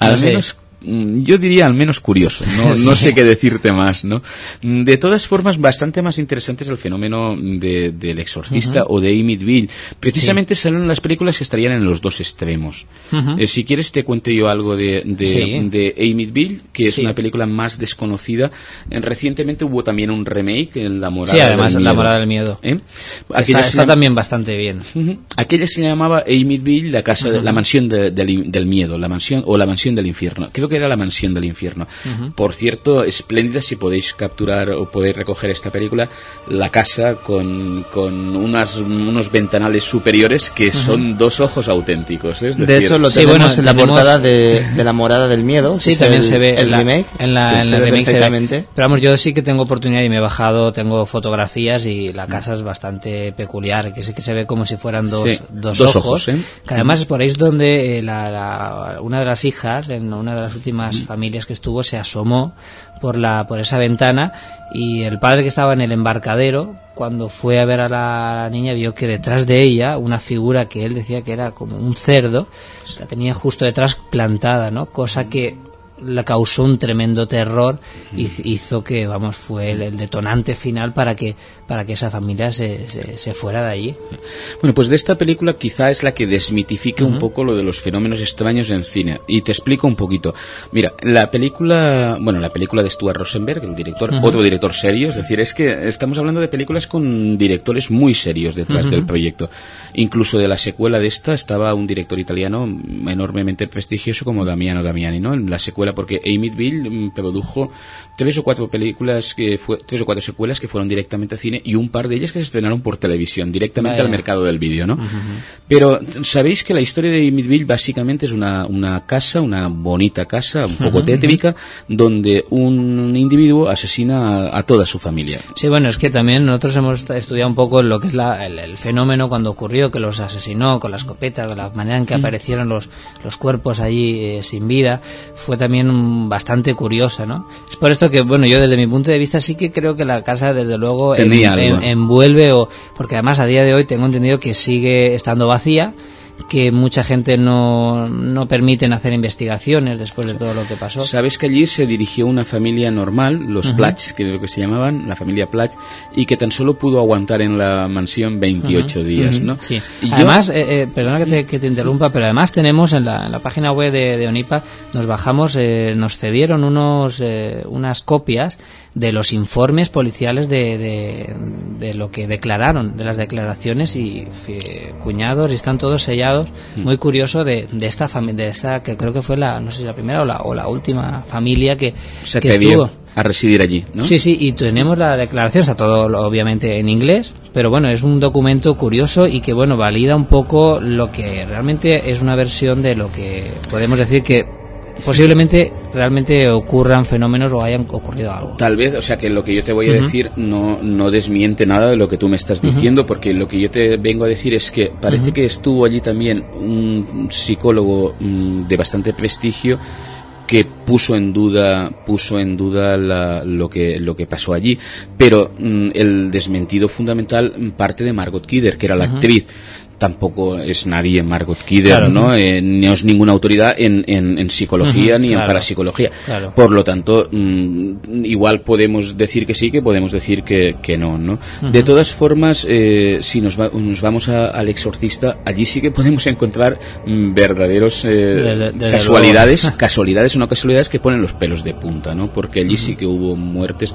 Al no sé. menos mm, yo diría al menos curioso, no, no sé qué decirte más, ¿no? De todas formas, bastante más interesante es el fenómeno de, del exorcista o de Amityville. Precisamente salen las películas que estarían en los dos extremos. Eh, si quieres te cuento yo algo de, de, Sí. de que es una película más desconocida. Eh, recientemente hubo también un remake en La Morada Sí, además, del La. Morada del Miedo. ¿Eh? Está, llama- también bastante bien. Aquella se llamaba Amityville, la casa, la mansión de- del, del miedo, la mansión o la mansión del infierno. Creo que era la mansión del infierno. Por cierto, espléndida si podéis capturar o podéis recoger esta película, la casa con, con unas, unos ventanales superiores que son dos ojos auténticos. ¿eh? Es De decir, hecho, lo Sí, tenemos bueno, en la tenemos- portada de, de La Morada del Miedo. Sí, que también el- se ve el en la, remake. en la, Sí, en se el ve remake se ve. Pero vamos, yo sí que tengo oportunidad y me he bajado, tengo fotografías y la casa es bastante peculiar, que sí que se ve como si fueran dos, Sí, dos, dos ojos. ojos, ¿eh? Que además es por ahí es donde eh, la, la- una de las hijas, en una de las últimas familias que estuvo, se asomó por la por esa ventana y el padre que estaba en el embarcadero cuando fue a ver a la niña vio que detrás de ella una figura que él decía que era como un cerdo la tenía justo detrás plantada no cosa que le causó un tremendo terror y hizo que vamos fue el, el detonante final para que para que esa familia se, se, se fuera de allí Bueno, pues de esta película quizá es la que desmitifique un poco lo de los fenómenos extraños en cine. Y te explico un poquito. Mira, la película, bueno, la película de Stuart Rosenberg, el director, otro director serio, es decir, es que estamos hablando de películas con directores muy serios detrás del proyecto. Incluso de la secuela de esta estaba un director italiano enormemente prestigioso como Damiano Damiani, ¿no? En la secuela, porque Amityville mm, produjo tres o cuatro películas que fue, tres o cuatro secuelas que fueron directamente a cine y un par de ellas que se estrenaron por televisión, directamente Vaya. al mercado del vídeo, ¿no? Pero sabéis que la historia de Amityville básicamente es una, una casa, una bonita casa, un poco tétrica, donde un individuo asesina a, a toda su familia. Sí, bueno, es que también nosotros hemos estudiado un poco lo que es la- el, el fenómeno cuando ocurrió, que los asesinó con la escopeta, la manera en que aparecieron los, los cuerpos allí eh, sin vida, fue también mm, bastante curiosa, ¿no? Es por esto que, bueno, yo desde mi punto de vista sí que creo que la casa, desde luego, en- envuelve, o porque además a día de hoy tengo entendido que sigue estando vacía, que mucha gente no, no permiten hacer investigaciones después de todo lo que pasó. Sabes que allí se dirigió una familia normal, los Platch, creo que se llamaban, la familia Platch, y que tan solo pudo aguantar en la mansión 28 días, ¿no? Sí. Y yo- además, eh, eh, perdona que te, que te interrumpa, pero además tenemos en la, en la página web de, de ONIPA, nos bajamos, eh, nos cedieron unos, eh, unas copias de los informes policiales de, de, de lo que declararon, de las declaraciones y cuñados, y están todos sellados. Mm. Muy curioso de, de esta familia, de esta que creo que fue la, no sé si la primera o la, o la última familia que, se que estuvo. a residir allí, ¿no? Sí, sí, y tenemos la declaración, está todo lo- obviamente en inglés, pero bueno, es un documento curioso y que bueno, valida un poco lo que realmente es una versión de lo que podemos decir que posiblemente realmente ocurran fenómenos o hayan ocurrido algo. Tal vez, o sea, que lo que yo te voy a decir no, no desmiente nada de lo que tú me estás diciendo, porque lo que yo te vengo a decir es que parece que estuvo allí también un psicólogo mm, de bastante prestigio que puso en duda puso en duda la- lo que lo que pasó allí. Pero mm, el desmentido fundamental mm, parte de Margot Kidder que era la actriz tampoco es nadie Margot Kidder Claro. no Eh, no es ninguna autoridad en, en, en psicología ni en claro. parapsicología Claro. por lo tanto, mm, igual podemos decir que sí, que podemos decir que, que no, ¿no? De todas formas, eh, si nos, va- nos vamos a- al exorcista, allí sí que podemos encontrar mm, verdaderos eh, casualidades, casualidades o no casualidades que ponen los pelos de punta, ¿no? Porque allí sí que hubo muertes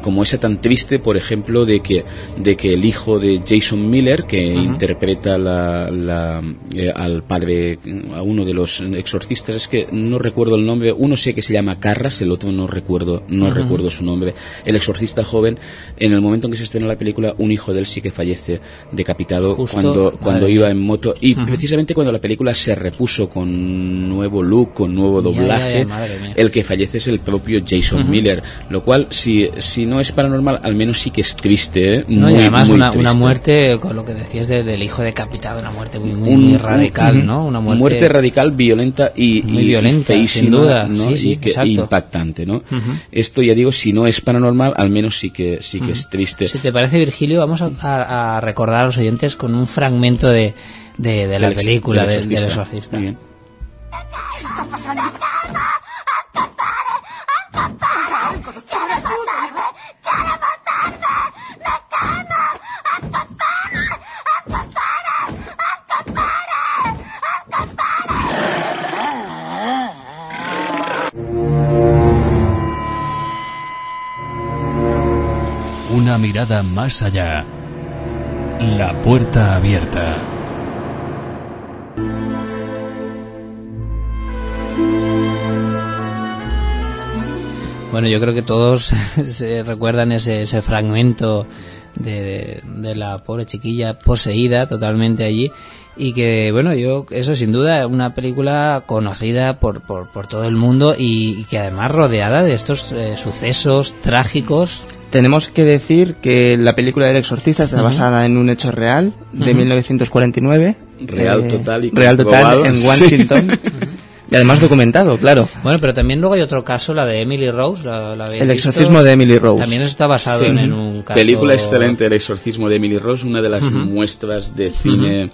como esa tan triste, por ejemplo, de que, de que el hijo de Jason Miller, que interpreta la, la, eh, al padre, a uno de los exorcistas, es que no recuerdo el nombre, uno sé que se llama Carras, el otro no recuerdo, no recuerdo su nombre. El exorcista joven, en el momento en que se estrenó la película, un hijo de él sí que fallece decapitado Justo, cuando, cuando iba en moto. Y precisamente cuando la película se repuso con nuevo look, con nuevo Ya, ya, ya, doblaje, mía. el que fallece es el propio Jason Miller, lo cual si, si no es paranormal, al menos sí que es triste, ¿eh? ¿no? y además muy una, muerte, con lo que decías de- del hijo decapitado, una muerte muy, muy, Un- muy un- radical. ¿no? Una muerte, radical, violenta y, Muy y- y violenta, sin duda. ¿no? Sí, sí, y que, impactante, ¿no? Esto ya digo, si no es paranormal, al menos sí que sí que es triste. Si te parece, Virgilio, vamos a, a- a recordar a los oyentes con un fragmento de, de, de la Del película del de- del exorcista. exorcista. Muy bien. ¿Qué está pasando? Mirada más allá. La puerta abierta. Bueno, yo creo que todos se recuerdan ese, ese fragmento de, de, la pobre chiquilla poseída totalmente allí y que, bueno, yo, eso sin duda, una película conocida por, por, todo el mundo y, y, que además rodeada de estos eh, sucesos trágicos. Tenemos que decir que la película del exorcista está uh -huh. basada en un hecho real de uh -huh. 1949. Real eh, total y Real total en Washington. Y además documentado, claro. Bueno, pero también luego hay otro caso, la de Emily Rose. La, la el exorcismo visto? de Emily Rose. También está basado sí. en un caso. Película excelente, El exorcismo de Emily Rose, una de las uh -huh. muestras de cine. Uh -huh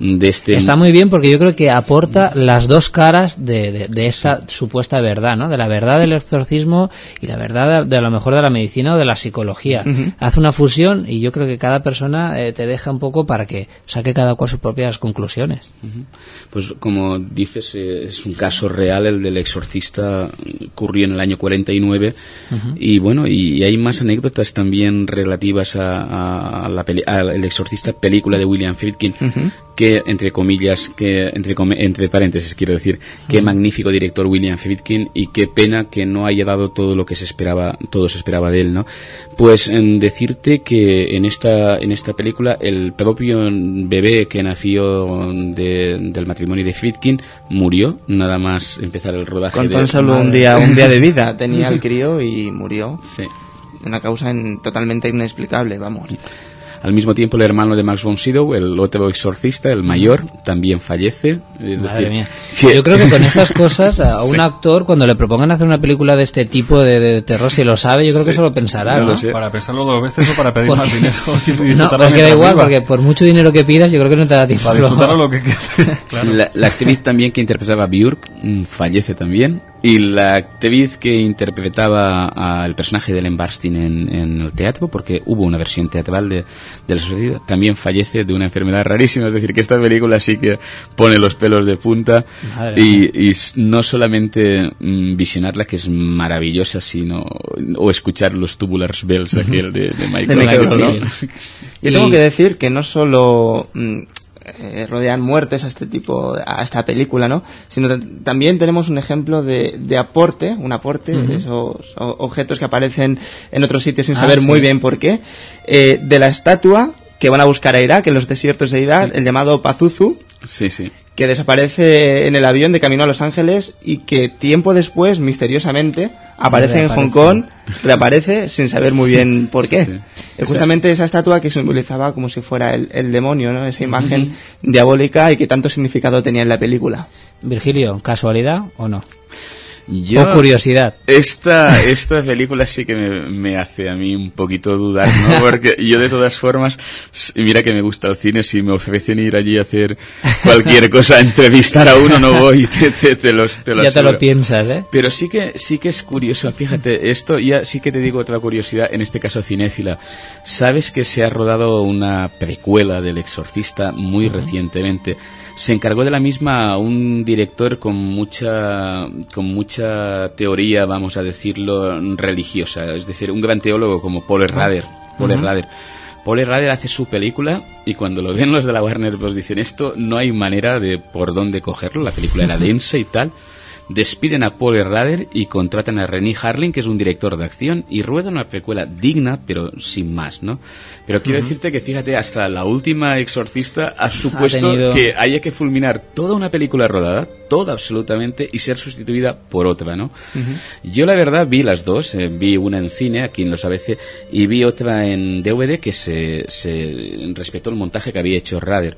de este está muy bien porque yo creo que aporta las dos caras de, de, de esta sí. supuesta verdad no de la verdad del exorcismo y la verdad de, de, lo mejor de la medicina o de la psicología uh -huh. hace una fusión y yo creo que cada persona eh, te deja un poco para que saque cada cual sus propias conclusiones uh -huh. pues como dices eh, es un caso real el del exorcista ocurrió en el año 49 uh -huh. y bueno y, y, hay más anécdotas también relativas a, a la peli, al exorcista película de William Friedkin que entre comillas, que entre, entre paréntesis quiero decir, qué magnífico director William Friedkin y qué pena que no haya dado todo lo que se esperaba, todo se esperaba de él, ¿no? Pues en decirte que en esta, en esta película el propio bebé que nació de, del matrimonio de Friedkin murió, nada más empezar el rodaje. Con tan solo un día, un día de vida tenía el crío y murió. Sí. Una causa en, totalmente inexplicable, vamos. Al mismo tiempo, el hermano de Max von Sydow, el otro exorcista, el mayor, también fallece. Es Madre decir, mía. Que... Yo creo que con estas cosas, a un sí. actor, cuando le propongan hacer una película de este tipo de, de terror, si lo sabe, yo creo sí. que eso lo pensará. No, ¿no? Para pensarlo dos veces o para pedir por... más dinero. no, pues que da igual, porque por mucho dinero que pidas, yo creo que no te da tiempo. Para disfrutar lo que claro. la, la, actriz también que interpretaba a Björk mm, fallece también. Y la actriz que interpretaba al personaje de Ellen Barstein en, en, el teatro, porque hubo una versión teatral de, de la sociedad, también fallece de una enfermedad rarísima. Es decir, que esta película sí que pone los pelos de punta. Y, y, no solamente mm, visionarla, que es maravillosa, sino o escuchar los tubular bells aquel de, de Michael. De Michael ¿no? Yo tengo que decir que no solo mm, eh, rodean muertes a este tipo, a esta película, ¿no? Sino también tenemos un ejemplo de, de aporte, un aporte, uh -huh. esos objetos que aparecen en otros sitios sin saber ah, muy sí. bien por qué, eh, de la estatua que van a buscar a Irak en los desiertos de Irak, sí. el llamado Pazuzu. Sí, sí que desaparece en el avión de camino a Los Ángeles y que tiempo después, misteriosamente, aparece en Hong Kong, reaparece sin saber muy bien por qué. Sí. Es justamente esa estatua que simbolizaba como si fuera el, el demonio, ¿no? Esa imagen uh -huh. diabólica y que tanto significado tenía en la película. Virgilio, ¿casualidad o no? Yo, o curiosidad. Esta, esta película sí que me, me, hace a mí un poquito dudar, ¿no? Porque yo de todas formas, mira que me gusta el cine, si me ofrecen ir allí a hacer cualquier cosa, entrevistar a uno, no voy, te, te, te los, te lo Ya te lo piensas, ¿eh? Pero sí que, sí que es curioso, fíjate, esto ya sí que te digo otra curiosidad, en este caso cinéfila. Sabes que se ha rodado una precuela del Exorcista muy uh -huh. recientemente se encargó de la misma un director con mucha con mucha teoría vamos a decirlo religiosa. Es decir un gran teólogo como Paul Rader Paul uh -huh. Rader Paul Rader hace su película y cuando lo ven los de la Warner pues dicen esto no hay manera de por dónde cogerlo. La película era densa y tal despiden a Paul Rader y contratan a René Harling, que es un director de acción, y ruedan una precuela digna, pero sin más, ¿no? Pero quiero uh -huh. decirte que, fíjate, hasta la última Exorcista ha supuesto ha tenido... que haya que fulminar toda una película rodada, toda absolutamente, y ser sustituida por otra, ¿no? Uh -huh. Yo, la verdad, vi las dos, eh, vi una en cine, aquí en los ABC, y vi otra en DVD que se, se respetó el montaje que había hecho Rader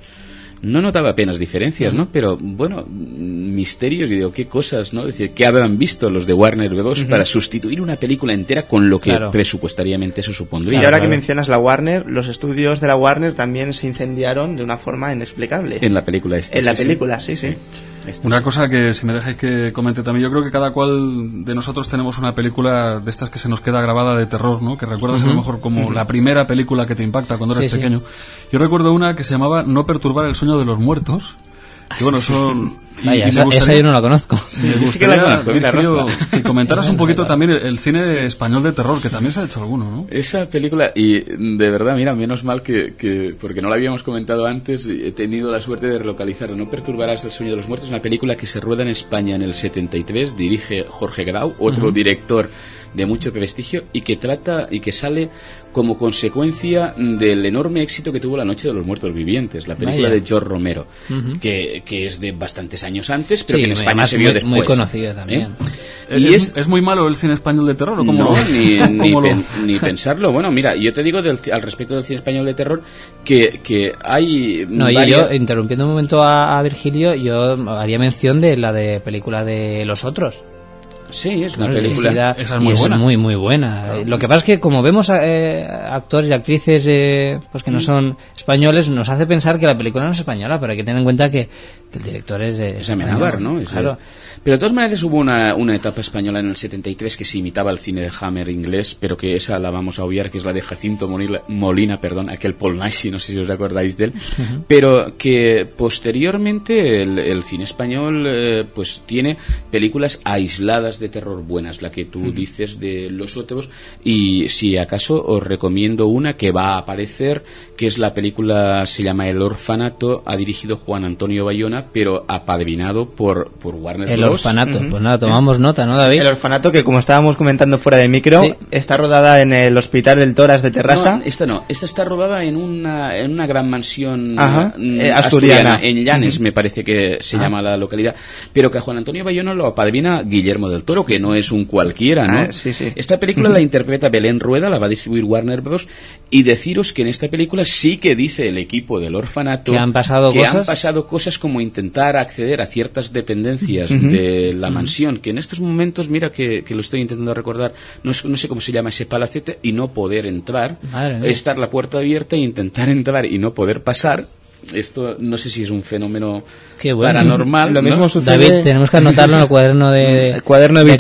no notaba apenas diferencias, ¿no? Pero, bueno, misterios y digo, qué cosas, ¿no? Es decir, ¿qué habrán visto los de Warner Bros. Uh -huh. para sustituir una película entera con lo que claro. presupuestariamente eso supondría? Y ahora que mencionas la Warner, los estudios de la Warner también se incendiaron de una forma inexplicable. En la película esta. En sí, la película, sí, sí. sí. Esta una cosa que, si me dejáis que comente también, yo creo que cada cual de nosotros tenemos una película de estas que se nos queda grabada de terror, ¿no? Que recuerdas uh -huh. a lo mejor como uh -huh. la primera película que te impacta cuando eres sí, pequeño. Sí. Yo recuerdo una que se llamaba No perturbar el sueño de los muertos, Y bueno, son Vaya, esa, esa, yo no la conozco. Me gustaría, sí que la conozco, mira, que comentaras un poquito también el, cine español de terror, que también se ha hecho alguno, ¿no? Esa película, y de verdad, mira, menos mal que, que porque no la habíamos comentado antes, he tenido la suerte de relocalizarla. No perturbarás el sueño de los muertos, una película que se rueda en España en el 73, dirige Jorge Grau, otro director de mucho prestigio y que trata y que sale como consecuencia del enorme éxito que tuvo La Noche de los Muertos Vivientes, la película de George Romero, que, que, es de bastantes años antes, pero que en España se vio después. Muy conocida también. ¿Eh? Y es, es, muy malo el cine español de terror? ¿o cómo no, ni, ni, pensarlo. Bueno, mira, yo te digo del, al respecto del cine español de terror que, que hay. No, yo, interrumpiendo un momento a, a Virgilio, yo haría mención de la de película de Los Otros. Sí, es una película. es muy, buena. muy, muy buena. Lo que pasa es que como vemos eh, actores y actrices eh, pues que no mm. son españoles, nos hace pensar que la película no es española, pero hay que tener en cuenta que, el director es... es Amenábar, ¿no? claro. Pero de todas maneras hubo una, una, etapa española en el 73 que se imitaba el cine de Hammer inglés, pero que esa la vamos a obviar, que es la de Jacinto Molina, Molina perdón, aquel Paul Nashi, no sé si os acordáis de él, pero que posteriormente el, el cine español eh, pues tiene películas aisladas de terror buenas, la que tú dices de Los Otros, y si acaso os recomiendo una que va a aparecer, que es la película, se llama El Orfanato, ha dirigido Juan Antonio Bayona, pero apadrinado por, por Warner El Orfanato, pues nada, tomamos nota, ¿no, David? El Orfanato, que como estábamos comentando fuera de micro, está rodada en el Hospital del Toras de Terrassa. No, esta no, esta está rodada en una, en una gran mansión mm, eh, asturiana. en Llanes, me parece que se ah. llama la localidad, pero que a Juan Antonio Bayona lo apadrina Guillermo del Toro, que no es un cualquiera, ¿no? Ah, esta película la interpreta Belén Rueda, la va a distribuir Warner Bros. Y deciros que en esta película sí que dice el equipo del orfanato que han pasado que cosas, han pasado cosas como intentar acceder a ciertas dependencias de la mansión, que en estos momentos, mira que, lo estoy intentando recordar, no, no, sé cómo se llama ese palacete, y no poder entrar, estar la puerta abierta e intentar entrar y no poder pasar esto no sé si es un fenómeno paranormal. Lo mismo David, tenemos que anotarlo en el cuaderno de, el cuaderno de,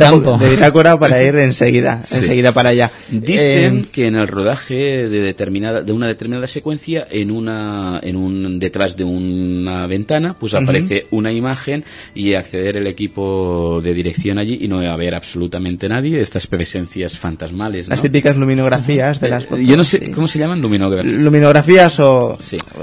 bitácora para ir enseguida, enseguida para allá. Dicen eh, que en el rodaje de determinada de una determinada secuencia en una en un detrás de una ventana, pues aparece una imagen y acceder el equipo de dirección allí y no va a haber absolutamente nadie, estas presencias fantasmales, Las típicas luminografías de las fotos. Yo no sé cómo se llaman luminografías. Luminografías o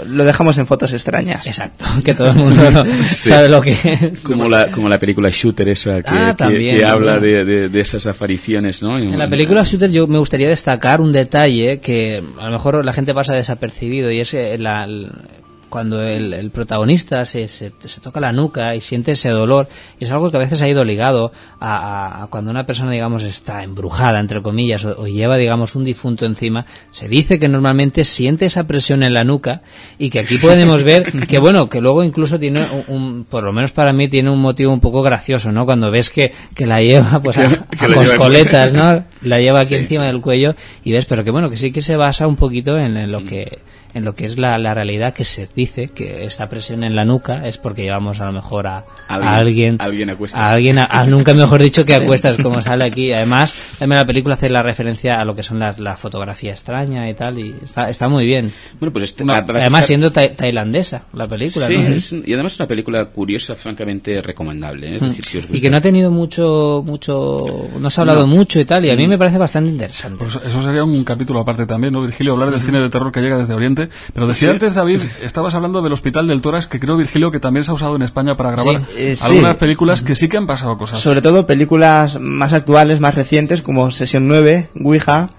lo dejamos en fotos extrañas. Exacto, que todo el mundo sabe lo que es. Como la, como la película Shooter esa que, ah, que, habla de, de, esas apariciones, ¿no? En la película Shooter yo me gustaría destacar un detalle que a lo mejor la gente pasa desapercibido y es la, cuando el, protagonista se, se, toca la nuca y siente ese dolor, y es algo que a veces ha ido ligado a, cuando una persona, digamos, está embrujada, entre comillas, o, lleva, digamos, un difunto encima, se dice que normalmente siente esa presión en la nuca y que aquí podemos ver que, bueno, que luego incluso tiene un, por lo menos para mí, tiene un motivo un poco gracioso, ¿no? Cuando ves que, que la lleva, pues, a, coscoletas, ¿no? La lleva aquí encima del cuello y ves, pero que bueno, que sí que se basa un poquito en, lo que en lo que es la, la realidad que se dice que esta presión en la nuca es porque llevamos a lo mejor a, alguien, alguien, a alguien, a, nunca mejor dicho que acuestas como sale aquí. Además, también la película hace la referencia a lo que son las, la fotografía extraña y tal, y está, está muy bien. Bueno, pues este, además siendo tailandesa la película. Sí, y además es una película curiosa, francamente recomendable. ¿eh? Es mm. decir, si os gusta. Y que no ha tenido mucho, mucho, no se ha hablado mucho y tal, y a mí mm. me parece bastante interesante. Pues eso sería un capítulo aparte también, ¿no, Virgilio? Hablar del cine de terror que llega desde Oriente. Pero decía antes, David, estabas hablando del Hospital del Tórax, que creo, Virgilio, que también se ha usado en España para grabar eh, algunas películas que sí que han pasado cosas. Sobre todo películas más actuales, más recientes, como Sesión 9, Ouija,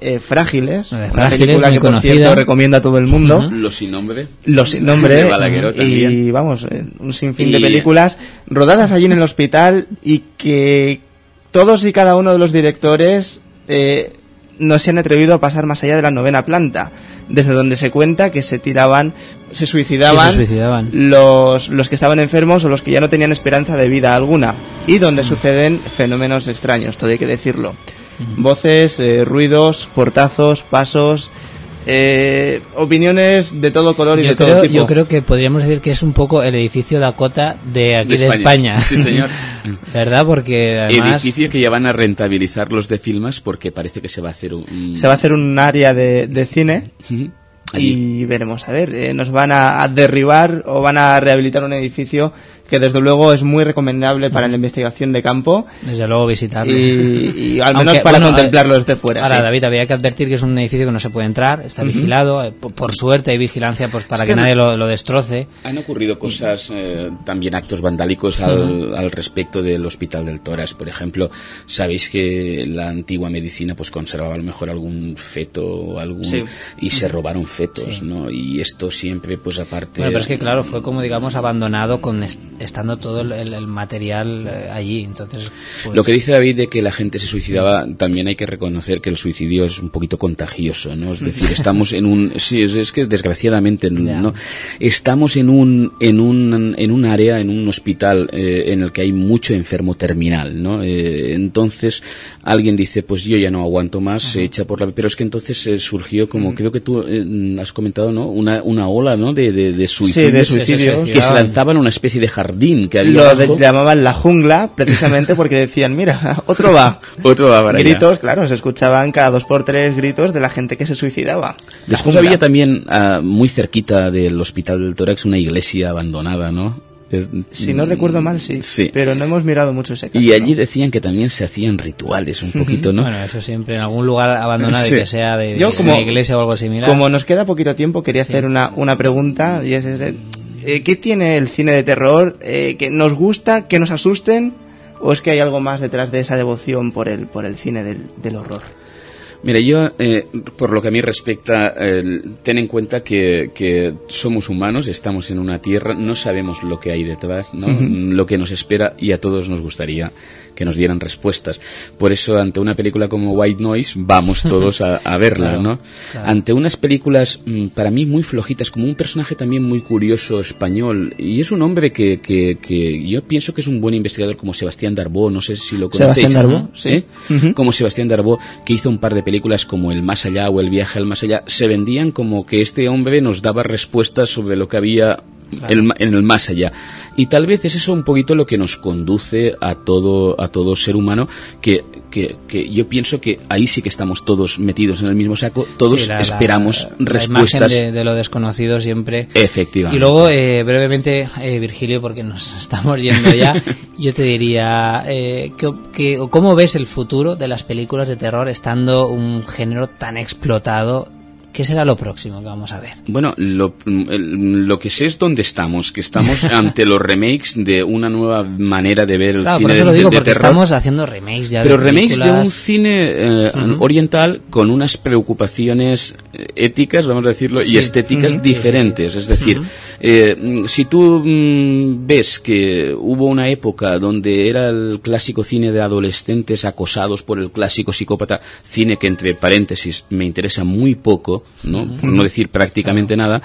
eh, Frágiles, una película que por cierto recomiendo a todo el mundo. Los sin nombre. Los sin nombre. y vamos, eh, un sinfín de películas rodadas allí en el hospital y que todos y cada uno de los directores no se han atrevido a pasar más allá de la novena planta desde donde se cuenta que se tiraban, se suicidaban, Los, los que estaban enfermos o los que ya no tenían esperanza de vida alguna y donde mm. suceden fenómenos extraños, todo hay que decirlo. Mm. Voces, eh, ruidos, portazos, pasos, eh, opiniones de todo color y de todo tipo. Yo creo que podríamos decir que es un poco el edificio Dakota de aquí de España. Sí, señor. ¿Verdad? Porque además... Edificio que ya van a rentabilizar los de filmas porque parece que se va a hacer un... Se va a hacer un área de, de cine. y veremos a ver, eh, nos van a, derribar o van a rehabilitar un edificio que desde luego es muy recomendable para la investigación de campo. Desde luego visitarlo. Y, al menos para contemplarlo desde fuera. Ahora, David, había que advertir que es un edificio que no se puede entrar, está vigilado. Eh, por, suerte hay vigilancia pues para que, nadie lo, destroce. Han ocurrido cosas, eh, también actos vandálicos al, respecto del Hospital del Toras. Por ejemplo, sabéis que la antigua medicina pues conservaba a lo mejor algún feto o algún y se robaron fetos, ¿no? Y esto siempre pues aparte. Bueno, pero es que claro, fue como digamos abandonado con estando todo el, material eh, allí. Entonces, pues lo que dice David de que la gente se suicidaba, también hay que reconocer que el suicidio es un poquito contagioso, ¿no? Es decir, estamos en un, sí, es, que desgraciadamente, ¿no? Estamos en un, en un, en un área, en un hospital eh, en el que hay mucho enfermo terminal, ¿no? Eh, entonces alguien dice, pues yo ya no aguanto más, se echa por la, pero es que entonces surgió como, creo que tú has comentado, ¿no? Una, una ola, ¿no? De, de, de suicidios, que se lanzaban una especie de jardín que Lo llamaban la jungla, precisamente porque decían, mira, otro va. otro va para Gritos, claro, se escuchaban cada dos por tres gritos de la gente que se suicidaba. Después había también, ah, muy cerquita del Hospital del Tórax, una iglesia abandonada, ¿no? si no recuerdo mal, sí, sí. Pero no hemos mirado mucho ese caso. Y allí decían que también se hacían rituales un poquito, ¿no? Bueno, eso siempre en algún lugar abandonado y que sea de, una iglesia o algo similar. Como nos queda poquito tiempo, quería hacer una, una pregunta y es, es eh, ¿qué tiene el cine de terror eh, que nos gusta, que nos asusten? ¿O es que hay algo más detrás de esa devoción por el, por el cine del, horror? Mira, yo, eh, por lo que a mí respecta, ten en cuenta que, que, somos humanos, estamos en una tierra, no sabemos lo que hay detrás, ¿no? lo que nos espera y a todos nos gustaría que nos dieran respuestas. Por eso, ante una película como White Noise, vamos todos a, verla, ¿no? Ante unas películas, mm, para mí, muy flojitas, como un personaje también muy curioso español, y es un hombre que, que, yo pienso que es un buen investigador como Sebastián Darbó, no sé si lo conocéis. Sebastián Darbó, sí. ¿Eh? Como Sebastián Darbó, que hizo un par de películas como El Más Allá o El Viaje al Más Allá, se vendían como que este hombre nos daba respuestas sobre lo que había en el más allá. Y tal vez es eso un poquito lo que nos conduce a todo, a todo ser humano, que, que, yo pienso que ahí sí que estamos todos metidos en el mismo saco, todos esperamos respuestas. de, lo desconocido siempre. Efectivamente. Y luego, eh, brevemente, eh, Virgilio, porque nos estamos yendo ya, yo te diría, eh, que, ¿cómo ves el futuro de las películas de terror estando un género tan explotado ¿Qué será lo próximo que vamos a ver? Bueno, lo, lo, que sé es dónde estamos, que estamos ante los remakes de una nueva manera de ver el claro, cine por eso lo digo, porque estamos haciendo remakes ya Pero remakes de un cine eh, oriental con unas preocupaciones eh, éticas, vamos a decirlo, y estéticas diferentes. es decir, eh, si tú mm, ves que hubo una época donde era el clásico cine de adolescentes acosados por el clásico psicópata, cine que entre paréntesis me interesa muy poco, ¿no? Por no decir prácticamente nada,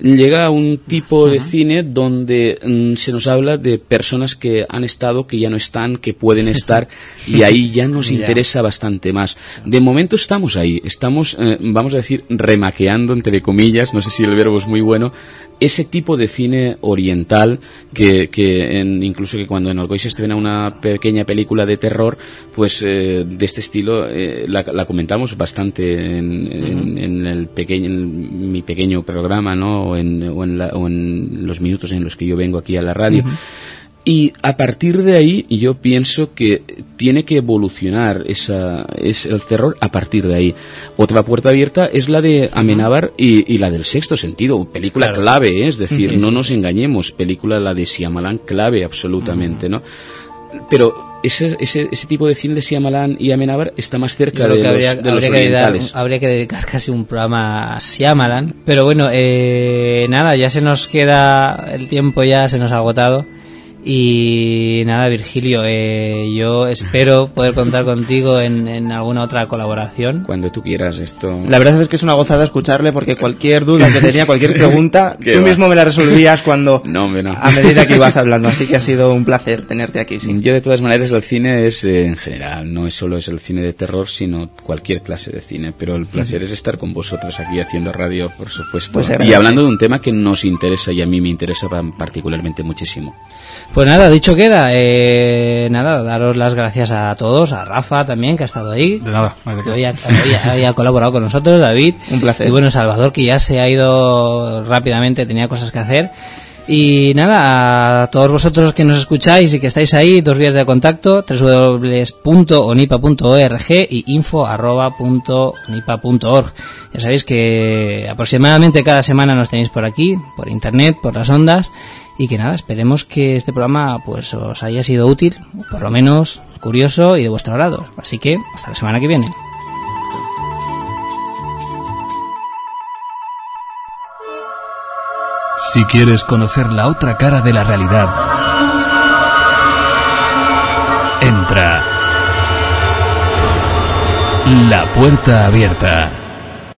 llega a un tipo de cine donde mm, se nos habla de personas que han estado, que ya no están, que pueden estar, y ahí ya nos interesa bastante más. De momento estamos ahí, estamos, eh, vamos a decir, remaqueando, entre comillas, no sé si el verbo es muy bueno, ese tipo de cine oriental que, que incluso que cuando en Alcoy se estrena una pequeña película de terror, pues eh, de este estilo eh, la, comentamos bastante en, en, el pequeño, mi pequeño programa, ¿no? O en, o en, los minutos en los que yo vengo aquí a la radio. Y a partir de ahí yo pienso que tiene que evolucionar esa, es el terror a partir de ahí. Otra puerta abierta es la de Amenábar y, la del sexto sentido, película clave, ¿eh? es decir, no nos engañemos, película la de Siamalán clave absolutamente, ¿no? Pero ese, ese, ese, tipo de cine de Siamalan y Amenábar está más cerca de, los, de los orientales. habría que dedicar casi un programa a Siamalan. Pero bueno, eh, nada, ya se nos queda el tiempo, ya se nos ha agotado. Y nada, Virgilio, eh, yo espero poder contar contigo en, en, alguna otra colaboración. Cuando tú quieras esto. La verdad es que es una gozada escucharle porque cualquier duda que tenía, cualquier pregunta, tú mismo me la resolvías cuando no, a medida que ibas hablando. Así que ha sido un placer tenerte aquí. Sí. Yo de todas maneras el cine es eh, en general, no es solo es el cine de terror, sino cualquier clase de cine. Pero el placer es estar con vosotros aquí haciendo radio, por supuesto. Pues y hablando de un tema que nos interesa y a mí me interesa particularmente muchísimo. Pues nada, dicho queda, eh, nada, daros las gracias a todos, a Rafa también, que ha estado ahí. De nada, que hoy ha, colaborado con nosotros, David. Un placer. Y bueno, Salvador, que ya se ha ido rápidamente, tenía cosas que hacer. Y nada, a todos vosotros que nos escucháis y que estáis ahí, dos vías de contacto, www.onipa.org y info.onipa.org. Ya sabéis que aproximadamente cada semana nos tenéis por aquí, por internet, por las ondas, y que nada, esperemos que este programa pues os haya sido útil, por lo menos curioso y de vuestro agrado. Así que hasta la semana que viene. Si quieres conocer la otra cara de la realidad, entra. La puerta abierta.